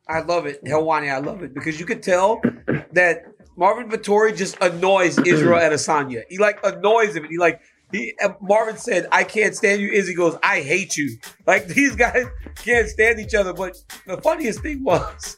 I love it, Helwani. I love it because you could tell [COUGHS] that Marvin Vettori just annoys Israel [CLEARS THROAT] Adesanya. He like annoys him, and he like he. Uh, Marvin said, "I can't stand you." Izzy goes, "I hate you." Like [LAUGHS] these guys can't stand each other. But the funniest thing was.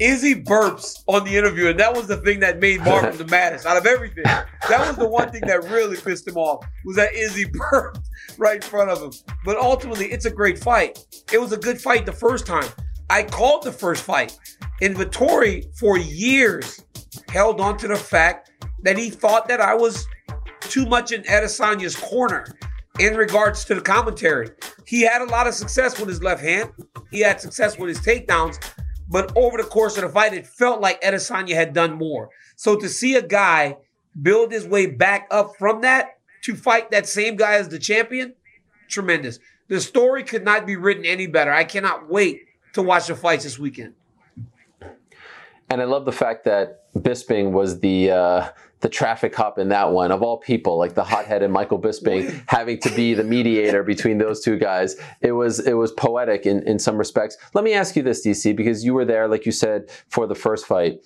Izzy burps on the interview, and that was the thing that made Marvin [LAUGHS] the maddest out of everything. That was the one thing that really pissed him off was that Izzy [LAUGHS] burped right in front of him. But ultimately, it's a great fight. It was a good fight the first time. I called the first fight. And Vettori, for years, held on to the fact that he thought that I was too much in Adesanya's corner in regards to the commentary. He had a lot of success with his left hand. He had success with his takedowns, but over the course of the fight, it felt like Adesanya had done more. So to see a guy build his way back up from that to fight that same guy as the champion, tremendous. The story could not be written any better. I cannot wait to watch the fights this weekend. And I love the fact that Bisping was the uh, the traffic cop in that one of all people, like the hothead and Michael Bisping [LAUGHS] having to be the mediator between those two guys. It was it was poetic in, in some respects. Let me ask you this, DC, because you were there, like you said, for the first fight.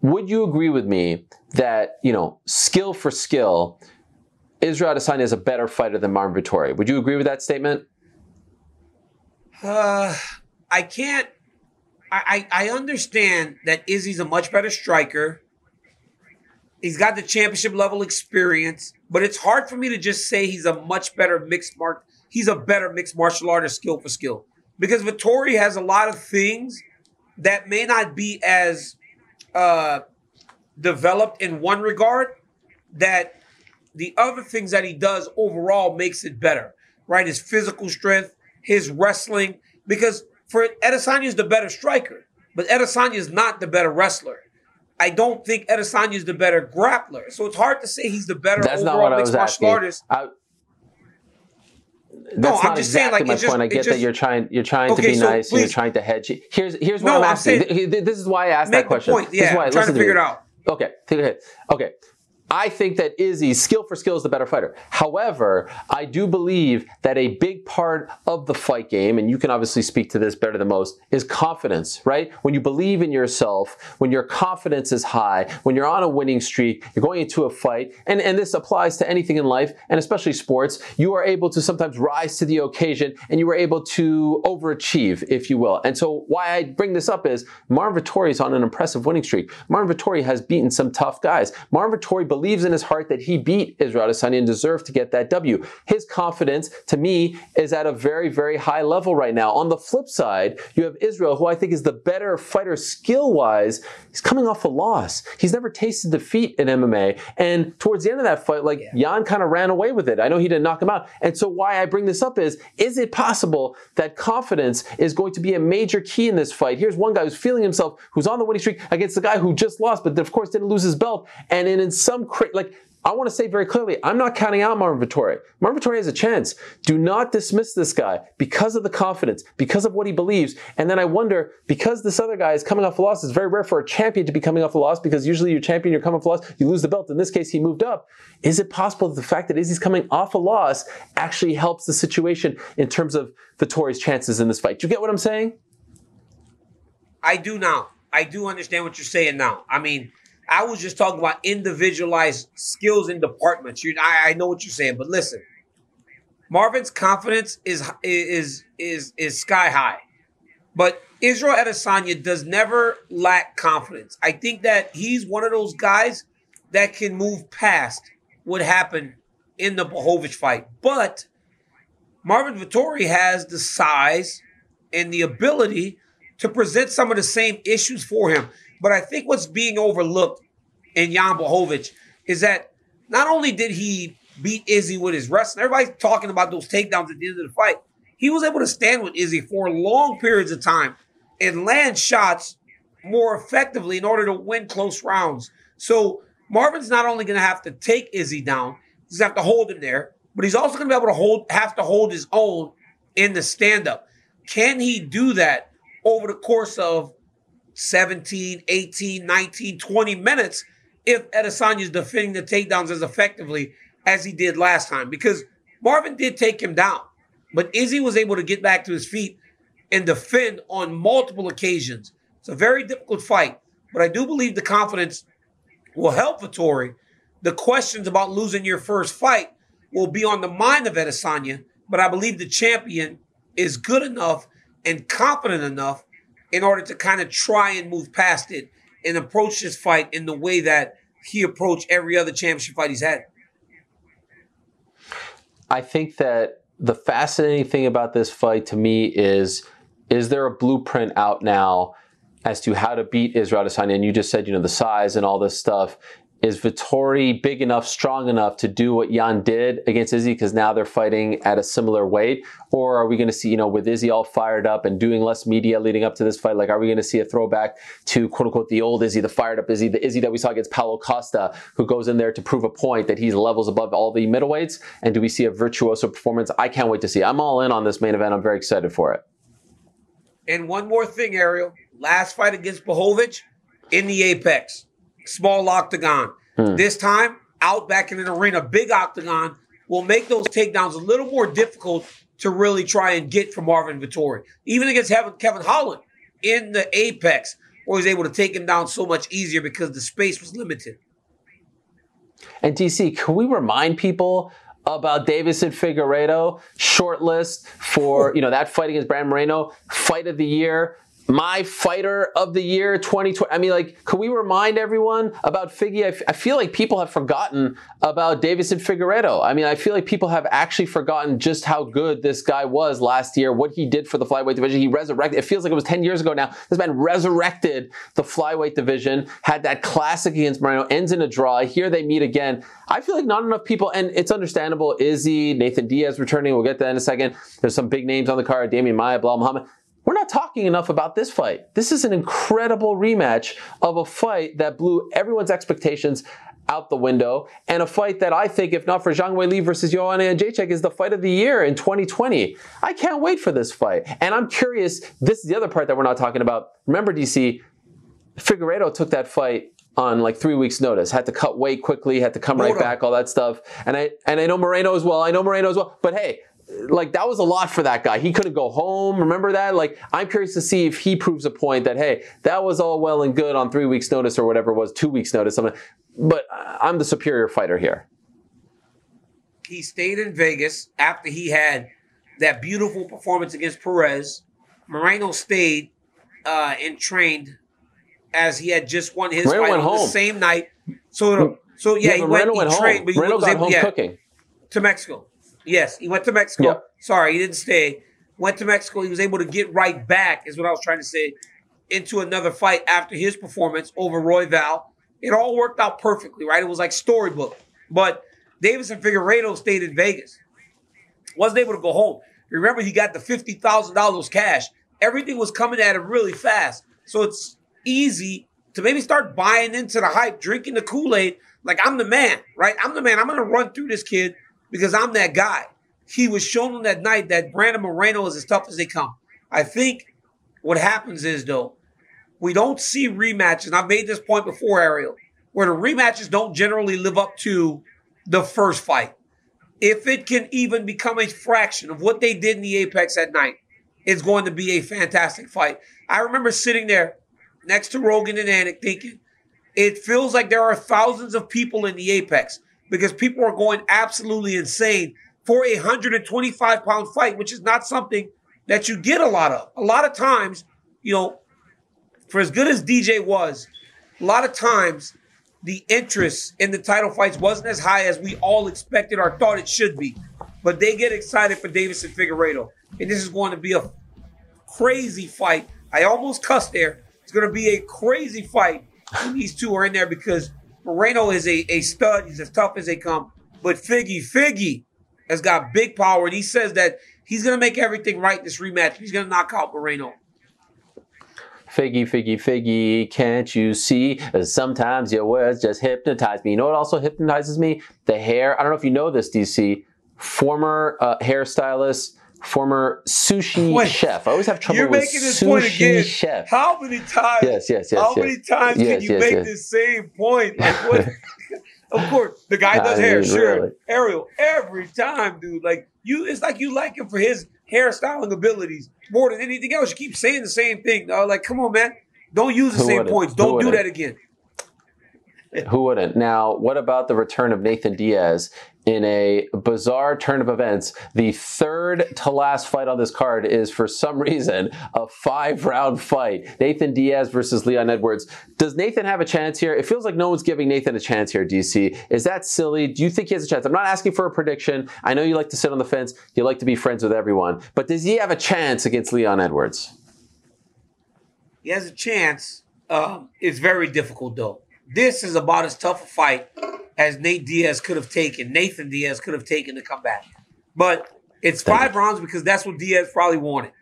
Would you agree with me that you know skill for skill, Israel Adesanya is a better fighter than Marvin Vettori? Would you agree with that statement? Uh, I can't I, I understand that Izzy's a much better striker. He's got the championship level experience, but it's hard for me to just say he's a much better mixed mark. He's a better mixed martial artist, skill for skill, because Vettori has a lot of things that may not be as uh, developed in one regard. That the other things that he does overall makes it better, right? His physical strength, his wrestling, because for Adesanya is the better striker, but Adesanya is not the better wrestler. I don't think Adesanya is the better grappler. So it's hard to say he's the better That's not overall what I mixed martial artist. I, No, that's I'm not just saying, exactly like, my just- point. I get that you're trying you're trying to be so nice and you're trying to hedge. Here's here's what No, I'm I'm asking. saying- this is why I asked that question. point. This is Yeah, why, I'm trying to figure it out. Okay, take it. Okay. I think that Izzy, skill for skill, is the better fighter. However, I do believe that a big part of the fight game, and you can obviously speak to this better than most, is confidence, right? When you believe in yourself, when your confidence is high, when you're on a winning streak, you're going into a fight, and, and this applies to anything in life, and especially sports, you are able to sometimes rise to the occasion and you are able to overachieve, if you will. And so why I bring this up is Marvin Vettori is on an impressive winning streak. Marvin Vettori has beaten some tough guys. Marvin Vettori believes in his heart that he beat Israel Adesanya and deserved to get that W. His confidence, to me, is at a very, very high level right now. On the flip side, you have Israel, who I think is the better fighter skill-wise. He's coming off a loss. He's never tasted defeat in MMA. And towards the end of that fight, like Jan kind of ran away with it. I know he didn't knock him out. And so why I bring this up is, is it possible that confidence is going to be a major key in this fight? Here's one guy who's feeling himself, who's on the winning streak against the guy who just lost, but of course didn't lose his belt. And in, in some cra- like I want to say very clearly, I'm not counting out Marvin Vettori. Marvin Vettori has a chance. Do not dismiss this guy because of the confidence, because of what he believes. And then I wonder, because this other guy is coming off a loss, it's very rare for a champion to be coming off a loss because usually you're champion, you're coming off a loss, you lose the belt. In this case, he moved up. Is it possible that the fact that Izzy's coming off a loss actually helps the situation in terms of Vettori's chances in this fight? Do you get what I'm saying? I do now. I do understand what you're saying now. I mean, I was just talking about individualized skills in departments. You, I, I know what you're saying, but listen, Marvin's confidence is is is is sky high, but Israel Adesanya does never lack confidence. I think that he's one of those guys that can move past what happened in the Blachowicz fight, but Marvin Vettori has the size and the ability to present some of the same issues for him. But I think what's being overlooked in Jan Blachowicz is that not only did he beat Izzy with his wrestling, everybody's talking about those takedowns at the end of the fight. He was able to stand with Izzy for long periods of time and land shots more effectively in order to win close rounds. So Marvin's not only going to have to take Izzy down, he's going to have to hold him there, but he's also going to be able to hold, have to hold his own in the stand up. Can he do that over the course of 17, 18, 19, 20 minutes if Adesanya is defending the takedowns as effectively as he did last time. Because Marvin did take him down, but Izzy was able to get back to his feet and defend on multiple occasions. It's a very difficult fight, but I do believe the confidence will help Vettori. The questions about losing your first fight will be on the mind of Adesanya, but I believe the champion is good enough and confident enough in order to kind of try and move past it and approach this fight in the way that he approached every other championship fight he's had. I think that the fascinating thing about this fight to me is is there a blueprint out now as to how to beat Israel Adesanya? And you just said, you know, the size and all this stuff. Is Vettori big enough, strong enough to do what Jan did against Izzy because now they're fighting at a similar weight? Or are we going to see, you know, with Izzy all fired up and doing less media leading up to this fight, like are we going to see a throwback to quote unquote the old Izzy, the fired up Izzy, the Izzy that we saw against Paulo Costa, who goes in there to prove a point that he's levels above all the middleweights? And do we see a virtuoso performance? I can't wait to see. I'm all in on this main event. I'm very excited for it. And one more thing, Ariel. Last fight against Blachowicz in the Apex small octagon. Hmm. This time, out back in an arena, big octagon will make those takedowns a little more difficult to really try and get from Marvin Vettori. Even against Kevin Holland in the apex, where he was able to take him down so much easier because the space was limited. And DC, can we remind people about Deiveson Figueiredo shortlist for [LAUGHS] you know that fight against Brandon Moreno, fight of the year my fighter of the year 2020. I mean, like, can we remind everyone about Figgy? I, f- I feel like people have forgotten about Deiveson Figueiredo. I mean, I feel like people have actually forgotten just how good this guy was last year, what he did for the flyweight division. He resurrected, it feels like it was 10 years ago now. This man resurrected the flyweight division, had that classic against Moreno, ends in a draw. Here they meet again. I feel like not enough people, and it's understandable. Izzy, Nathan Diaz returning, we'll get to that in a second. There's some big names on the card, Demian Maya, Belal Muhammad. We're not talking enough about this fight. This is an incredible rematch of a fight that blew everyone's expectations out the window, and a fight that I think, if not for Zhang Weili versus Joanna Jędrzejczyk, is the fight of the year in 2020. I can't wait for this fight. And I'm curious, this is the other part that we're not talking about. Remember, DC, Figueiredo took that fight on like three weeks' notice. Had to cut weight quickly, had to come right back, all that stuff. And I and I know Moreno as well. I know Moreno as well. But hey, like that was a lot for that guy. He couldn't go home. Remember that? Like I'm curious to see if he proves a point that hey, that was all well and good on three weeks notice or whatever it was, two weeks notice. Something, but I'm the superior fighter here. He stayed in Vegas after he had that beautiful performance against Perez. Moreno stayed uh, and trained as he had just won his Moreno fight on home. the same night. So, so yeah, yeah he went, went, he home. trained, but he Moreno was got able, home yeah, cooking to Mexico. Yes, he went to Mexico. Yep. Sorry, he didn't stay. Went to Mexico. He was able to get right back, is what I was trying to say, into another fight after his performance over Royval. It all worked out perfectly, right? It was like storybook. But Deiveson Figueiredo stayed in Vegas. Wasn't able to go home. Remember, he got the $50,000 cash. Everything was coming at him really fast. So it's easy to maybe start buying into the hype, drinking the Kool Aid. Like I'm the man, right? I'm the man. I'm gonna run through this kid because I'm that guy. He was shown on that night that Brandon Moreno is as tough as they come. I think what happens is though, we don't see rematches. I've made this point before, Ariel, where the rematches don't generally live up to the first fight. If it can even become a fraction of what they did in the Apex at night, it's going to be a fantastic fight. I remember sitting there next to Rogan and Anik thinking, it feels like there are thousands of people in the Apex because people are going absolutely insane for a 125 pound fight, which is not something that you get a lot of. A lot of times, you know, for as good as DJ was, a lot of times the interest in the title fights wasn't as high as we all expected or thought it should be. But they get excited for Deiveson Figueiredo. And this is going to be a crazy fight. I almost cussed there. It's going to be a crazy fight when these two are in there because Moreno is a, a stud. He's as tough as they come. But Figgy, Figgy has got big power. And he says that he's going to make everything right this rematch. He's going to knock out Moreno. Figgy, figgy, figgy, can't you see? Sometimes your words just hypnotize me. You know what also hypnotizes me? The hair. I don't know if you know this, DC. Former uh, hairstylist, former sushi Wait, chef. I always have trouble you're with making this point again. chef. How many times? Yes, yes, yes. How yes. many times yes, can you yes, make yes. this same point? Like [LAUGHS] what? of course, the guy does I hair. mean, Sure, really. Ariel. Every time, dude. Like you, it's like you like him for his hairstyling abilities more than anything else. You keep saying the same thing. Dog. Like, come on, man. Don't use the Who same wouldn't? points. Don't do wouldn't? that again. Who wouldn't? Now, what about the return of Nathan Diaz in a bizarre turn of events? The third to last fight on this card is, for some [LAUGHS] reason, a five round fight. Nathan Diaz versus Leon Edwards. Does Nathan have a chance here? It feels like no one's giving Nathan a chance here, DC. Is that silly? Do you think he has a chance? I'm not asking for a prediction. I know you like to sit on the fence, you like to be friends with everyone, but does he have a chance against Leon Edwards? He has a chance. Um, it's very difficult though. This is about as tough a fight as Nate Diaz could have taken. Nathan Diaz could have taken to come back. But it's five rounds because that's what Diaz probably wanted.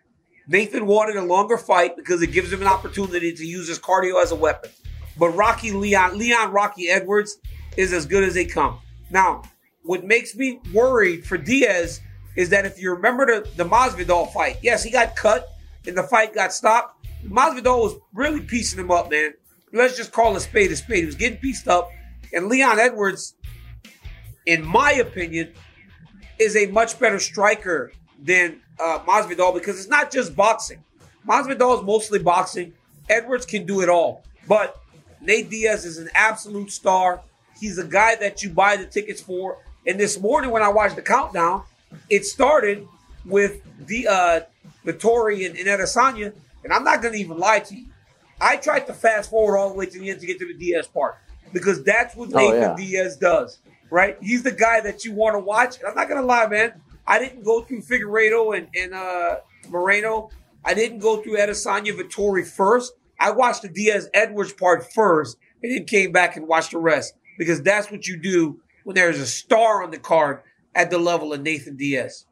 Nathan wanted a longer fight because it gives him an opportunity to use his cardio as a weapon. But Rocky Leon, Leon Rocky Edwards is as good as they come. Now, what makes me worried for Diaz is that if you remember the, the Masvidal fight, yes, he got cut and the fight got stopped. Masvidal was really piecing him up, man. Let's just call a spade a spade. He was getting pieced up. And Leon Edwards, in my opinion, is a much better striker than uh, Masvidal because it's not just boxing. Masvidal is mostly boxing. Edwards can do it all. But Nate Diaz is an absolute star. He's a guy that you buy the tickets for. And this morning when I watched the countdown, it started with the uh Vittori and, and. And I'm not gonna even lie to you. I tried to fast forward all the way to the end to get to the Diaz part. Because that's what Oh, Nathan yeah. Diaz does. Right? He's the guy that you want to watch. And I'm not gonna lie, man. I didn't go through Figueiredo and, and uh Moreno. I didn't go through Adesanya Vittori first. I watched the Diaz Edwards part first and then came back and watched the rest. Because that's what you do when there's a star on the card at the level of Nathan Diaz.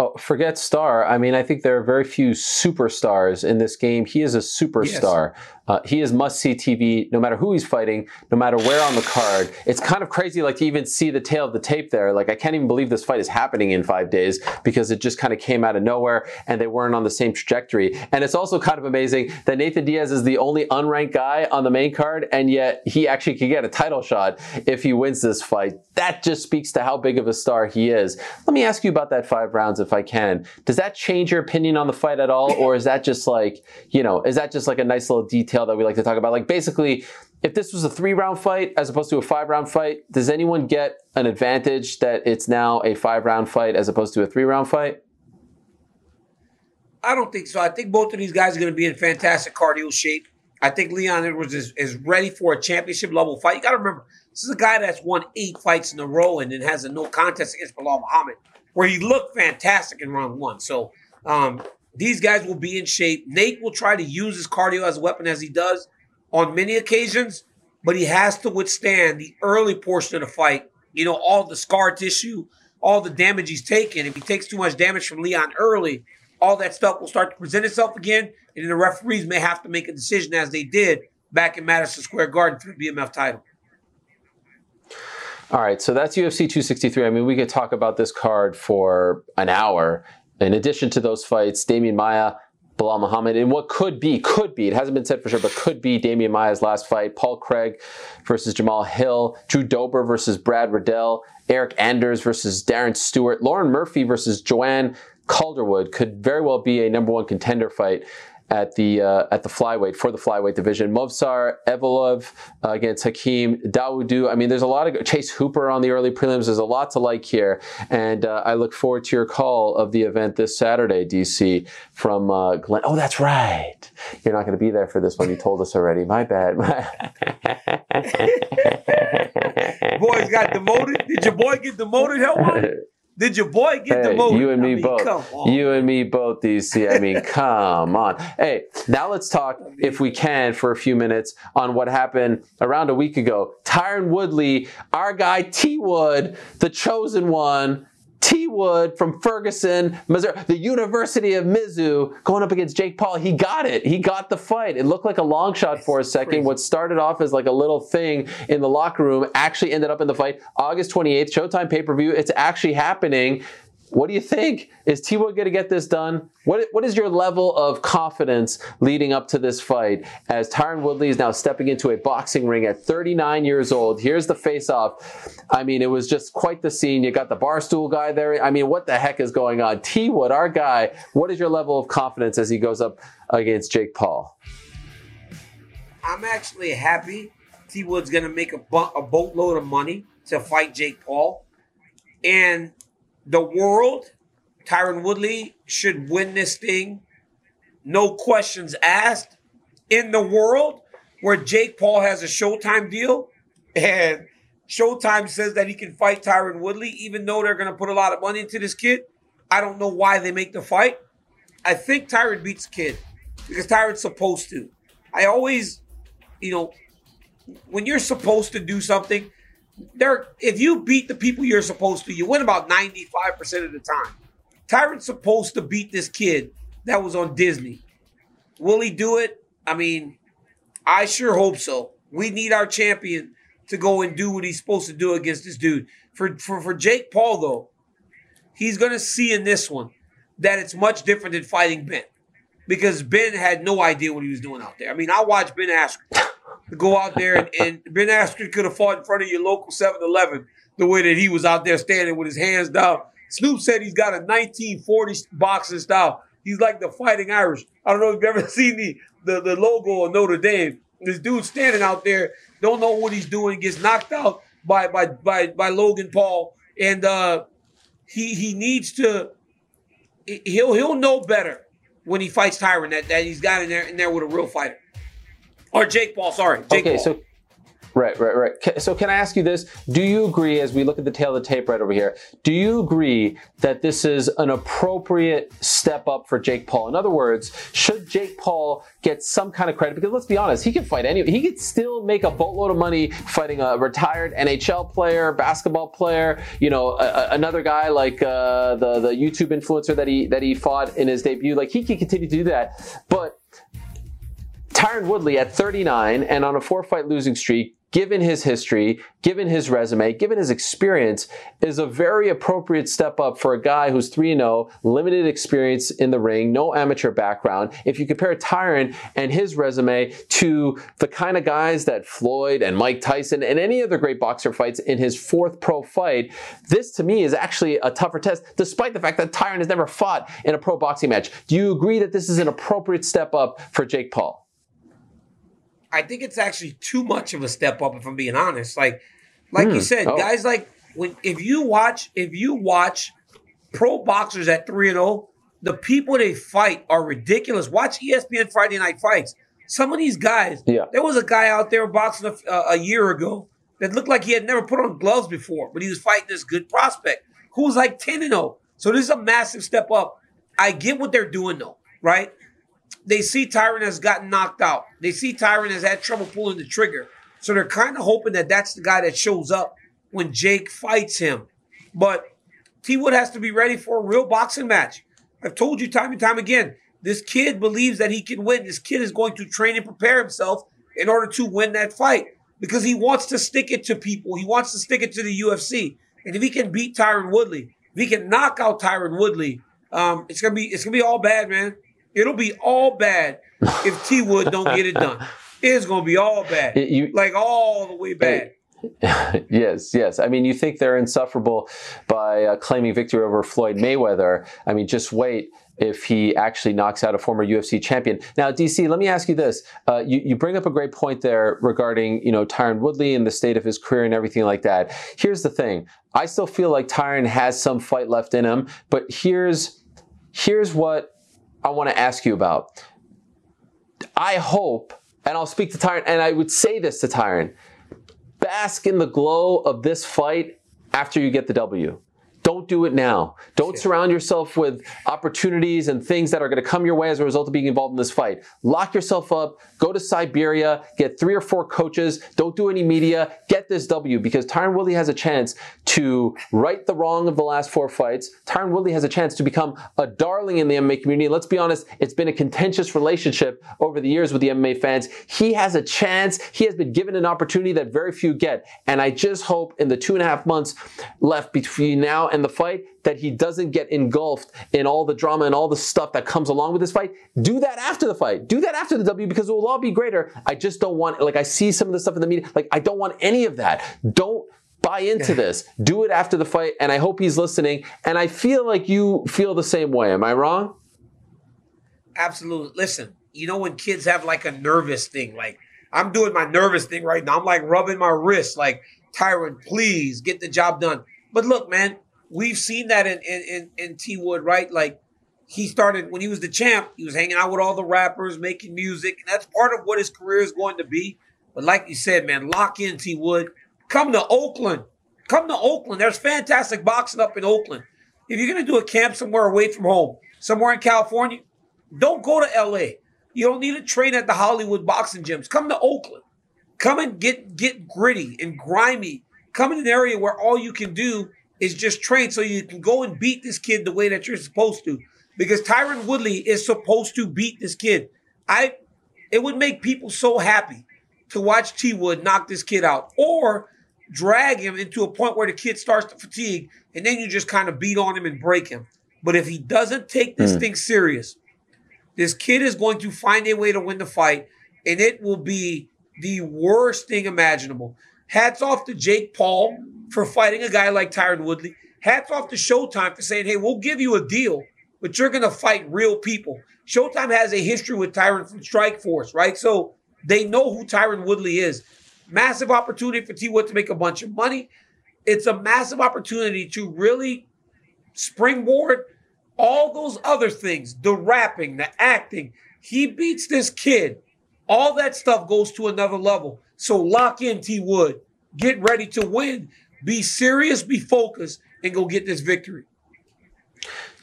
Oh, forget star. I mean, I think there are very few superstars in this game. He is a superstar. Uh, he is must see TV no matter who he's fighting, no matter where on the card. It's kind of crazy, like to even see the tail of the tape there. Like, I can't even believe this fight is happening in five days because it just kind of came out of nowhere and they weren't on the same trajectory. And it's also kind of amazing that Nathan Diaz is the only unranked guy on the main card, and yet he actually could get a title shot if he wins this fight. That just speaks to how big of a star he is. Let me ask you about that five rounds if I can. Does that change your opinion on the fight at all? Or is that just like, you know, is that just like a nice little detail that we like to talk about? Like basically, if this was a three round fight as opposed to a five round fight, does anyone get an advantage that it's now a five round fight as opposed to a three round fight? I don't think so. I think both of these guys are going to be in fantastic cardio shape. I think Leon Edwards is, is ready for a championship level fight. You got to remember, this is a guy that's won eight fights in a row and then has a no contest against Belal Muhammad, where he looked fantastic in round one. So um, these guys will be in shape. Nate will try to use his cardio as a weapon as he does on many occasions, but he has to withstand the early portion of the fight. You know, all the scar tissue, all the damage he's taken. If he takes too much damage from Leon early, all that stuff will start to present itself again, and the referees may have to make a decision as they did back in Madison Square Garden for the BMF title. All right, so that's UFC 263. I mean, we could talk about this card for an hour. In addition to those fights, Demian Maya, Belal Muhammad, in what could be, could be, it hasn't been said for sure, but could be Demian Maya's last fight. Paul Craig versus Jamahal Hill, Drew Dober versus Brad Riddell, Eryk Anders versus Darren Stewart, Lauren Murphy versus Joanne Calderwood could very well be a number one contender fight at the uh, at the flyweight for the flyweight division. Movsar Evloev uh, against Hakeem Dawodu. I mean, there's a lot of Chase Hooper on the early prelims. There's a lot to like here, and uh, I look forward to your call of the event this Saturday, DC from uh, Glenn. Oh, that's right. You're not going to be there for this one. You told us already. My bad. [LAUGHS] Boys got demoted. Did your boy get demoted? Hell, [LAUGHS] did your boy get hey, demoted? You and me I mean, both. You and me both, DC. I mean, [LAUGHS] come on. Hey, now let's talk, if we can, for a few minutes on what happened around a week ago. Tyron Woodley, our guy T Wood, the chosen one, T Wood from Ferguson, Missouri, the University of Mizzou, going up against Jake Paul. He got it. He got the fight. It looked like a long shot for a second. Crazy. What started off as like a little thing in the locker room actually ended up in the fight. August 28th, Showtime pay per view. It's actually happening. What do you think? Is T Wood going to get this done? What, what is your level of confidence leading up to this fight as Tyron Woodley is now stepping into a boxing ring at 39 years old? Here's the face off. I mean, it was just quite the scene. You got the barstool guy there. I mean, what the heck is going on? T Wood, our guy, what is your level of confidence as he goes up against Jake Paul? I'm actually happy T Wood's going to make a, a boatload of money to fight Jake Paul. And the world, Tyron Woodley should win this thing, no questions asked. In the world where Jake Paul has a Showtime deal and Showtime says that he can fight Tyron Woodley, even though they're going to put a lot of money into this kid, I don't know why they make the fight. I think Tyron beats kid because Tyron's supposed to. I always, you know, when you're supposed to do something, there if you beat the people you're supposed to, you win about 95% of the time. Tyron's supposed to beat this kid that was on Disney. Will he do it? I mean, I sure hope so. We need our champion to go and do what he's supposed to do against this dude. For for, for Jake Paul, though, he's gonna see in this one that it's much different than fighting Ben. Because Ben had no idea what he was doing out there. I mean, I watched Ben Askren to go out there and, and Ben Askren could have fought in front of your local 7-Eleven the way that he was out there standing with his hands down. Snoop said he's got a 1940s boxing style. He's like the fighting Irish. I don't know if you've ever [LAUGHS] seen the, the, the logo of Notre Dame. This dude standing out there, don't know what he's doing, gets knocked out by by by, by Logan Paul. And uh, he he needs to he'll he'll know better when he fights Tyron that, that he's got in there in there with a real fighter. Or Jake Paul, sorry. Jake okay, Paul. so Right, right, right. So, can I ask you this? Do you agree, as we look at the tail of the tape right over here, do you agree that this is an appropriate step up for Jake Paul? In other words, should Jake Paul get some kind of credit? Because let's be honest, he can fight any, he could still make a boatload of money fighting a retired NHL player, basketball player, you know, a, another guy like uh, the the YouTube influencer that he that he fought in his debut. Like he can continue to do that, but Tyron Woodley at 39 and on a four fight losing streak, given his history, given his resume, given his experience, is a very appropriate step up for a guy who's 3 0, limited experience in the ring, no amateur background. If you compare Tyron and his resume to the kind of guys that Floyd and Mike Tyson and any other great boxer fights in his fourth pro fight, this to me is actually a tougher test, despite the fact that Tyron has never fought in a pro boxing match. Do you agree that this is an appropriate step up for Jake Paul? I think it's actually too much of a step up if I'm being honest. Like like you hmm. said, oh. guys like when if you watch if you watch pro boxers at 3 and 0, the people they fight are ridiculous. Watch ESPN Friday Night Fights. Some of these guys, yeah. there was a guy out there boxing a, a year ago that looked like he had never put on gloves before, but he was fighting this good prospect who was like 10 and 0. So this is a massive step up. I get what they're doing though, right? They see Tyron has gotten knocked out. They see Tyron has had trouble pulling the trigger. So they're kind of hoping that that's the guy that shows up when Jake fights him. But T Wood has to be ready for a real boxing match. I've told you time and time again, this kid believes that he can win. This kid is going to train and prepare himself in order to win that fight because he wants to stick it to people. He wants to stick it to the UFC. And if he can beat Tyron Woodley, if he can knock out Tyron Woodley, um, it's gonna be it's gonna be all bad, man. It'll be all bad if T Wood don't get it done. [LAUGHS] It's gonna be all bad, you, like all the way bad. [LAUGHS] yes, yes. I mean, you think they're insufferable by uh, claiming victory over Floyd Mayweather. I mean, just wait if he actually knocks out a former UFC champion. Now, DC, let me ask you this: uh, you, you bring up a great point there regarding you know Tyron Woodley and the state of his career and everything like that. Here's the thing: I still feel like Tyron has some fight left in him, but here's here's what I want to ask you about. I hope, and I'll speak to Tyron, and I would say this to Tyron: bask in the glow of this fight after you get the W. Don't it now. Don't surround yourself with opportunities and things that are going to come your way as a result of being involved in this fight. Lock yourself up, go to Siberia, get three or four coaches, don't do any media, get this W because Tyron Woodley has a chance to right the wrong of the last four fights. Tyron Woodley has a chance to become a darling in the MMA community. let's be honest, it's been a contentious relationship over the years with the MMA fans. He has a chance. He has been given an opportunity that very few get. And I just hope in the two and a half months left between now and the fight that he doesn't get engulfed in all the drama and all the stuff that comes along with this fight. Do that after the fight. Do that after the W because it will all be greater. I just don't want, like, I see some of the stuff in the media. Like, I don't want any of that. Don't buy into this. Do it after the fight. And I hope he's listening. And I feel like you feel the same way. Am I wrong? Absolutely. Listen, you know, when kids have like a nervous thing, like, I'm doing my nervous thing right now. I'm like rubbing my wrist, like, Tyron, please get the job done. But look, man, we've seen that in in, in, in T Wood, right? Like he started when he was the champ, he was hanging out with all the rappers, making music, and that's part of what his career is going to be. But like you said, man, lock in T Wood. Come to Oakland. Come to Oakland. There's fantastic boxing up in Oakland. If you're gonna do a camp somewhere away from home, somewhere in California, don't go to LA. You don't need to train at the Hollywood boxing gyms. Come to Oakland. Come and get get gritty and grimy. Come in an area where all you can do is just train so you can go and beat this kid the way that you're supposed to. Because Tyron Woodley is supposed to beat this kid. I it would make people so happy to watch T Wood knock this kid out or drag him into a point where the kid starts to fatigue and then you just kind of beat on him and break him. But if he doesn't take this mm. thing serious, this kid is going to find a way to win the fight and it will be the worst thing imaginable. Hats off to Jake Paul for fighting a guy like Tyron Woodley. Hats off to Showtime for saying, hey, we'll give you a deal, but you're going to fight real people. Showtime has a history with Tyron from Strikeforce, right? So they know who Tyron Woodley is. Massive opportunity for T Wood to make a bunch of money. It's a massive opportunity to really springboard all those other things the rapping, the acting. He beats this kid. All that stuff goes to another level. So lock in T Wood. Get ready to win be serious, be focused, and go get this victory.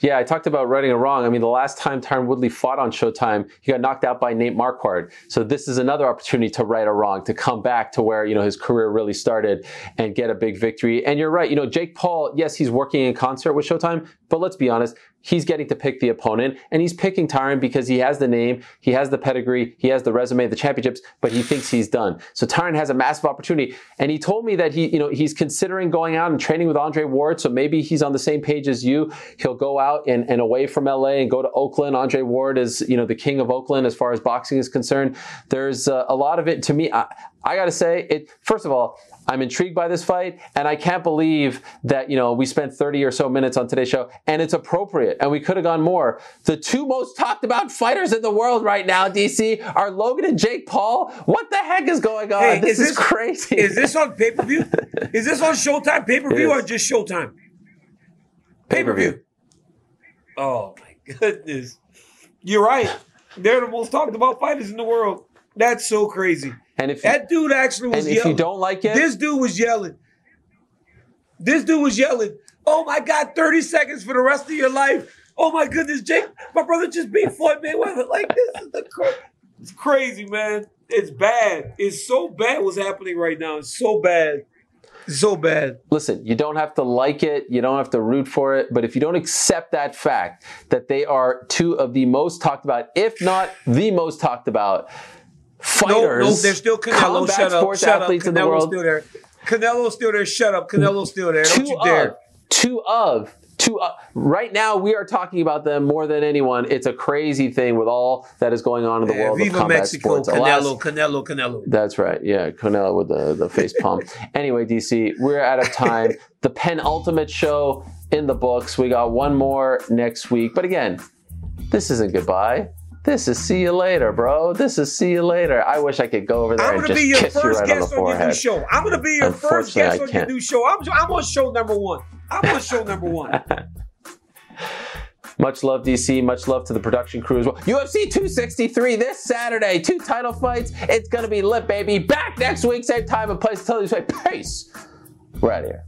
Yeah, I talked about righting a wrong. I mean, the last time Tyron Woodley fought on Showtime, he got knocked out by Nate Marquardt. So this is another opportunity to right a wrong, to come back to where, you know, his career really started and get a big victory. And you're right, you know, Jake Paul, yes, he's working in concert with Showtime, but let's be honest, he's getting to pick the opponent and he's picking Tyron because he has the name, he has the pedigree, he has the resume, the championships, but he thinks he's done. So Tyron has a massive opportunity. And he told me that he, you know, he's considering going out and training with Andre Ward. So maybe he's on the same page as you. He'll go out and, and away from LA and go to Oakland. Andre Ward is, you know, the king of Oakland as far as boxing is concerned. There's uh, a lot of it to me. I, I got to say, it. First of all, I'm intrigued by this fight, and I can't believe that you know we spent 30 or so minutes on today's show, and it's appropriate, and we could have gone more. The two most talked about fighters in the world right now, DC, are Logan and Jake Paul. What the heck is going on? Hey, this is, this, crazy. Is this on pay per view? is this on Showtime pay per view or just Showtime? Pay per view. Oh my goodness, you're right. They're the most talked about fighters in the world. That's so crazy. And if that dude actually was and yelling, if you don't like it, this dude was yelling. This dude was yelling. Oh my God, 30 seconds for the rest of your life. Oh my goodness, Jake, my brother just beat Floyd Mayweather. Like this is the cra- it's crazy, man. It's bad. It's so bad what's happening right now. It's so bad. So bad. Listen, you don't have to like it, you don't have to root for it, but if you don't accept that fact that they are two of the most talked about, if not the most talked about fighters. No, no, there's still Canelo. Shut up. sports Shut up. athletes in the Canelo's world. still there. Canelo's still there. Shut up. Canelo's still there. Don't two you dare. of, two of, two of. Uh, right now, we are talking about them more than anyone. It's a crazy thing with all that is going on in the Yeah, world of Viva combat Mexico. sports. Canelo, Canelo, Canelo. That's right. Yeah, Canelo with the, the face [LAUGHS] palm. anyway, DC, we're out of time. the penultimate show in the books. We got one more next week. But again, this isn't goodbye. This is see you later, bro. This is see you later. I wish I could go over there I'm and gonna just be your kiss you first right on the guest on your new show. I'm gonna be your first guest I on your new show. I'm, I'm on show number one. I'm on show number one. [LAUGHS] Much love, DC. Much love to the production crew as well. UFC 263 this Saturday. Two title fights. It's going to be lit, baby. Back next week, same time and place. Tell you, say peace. We're out of here.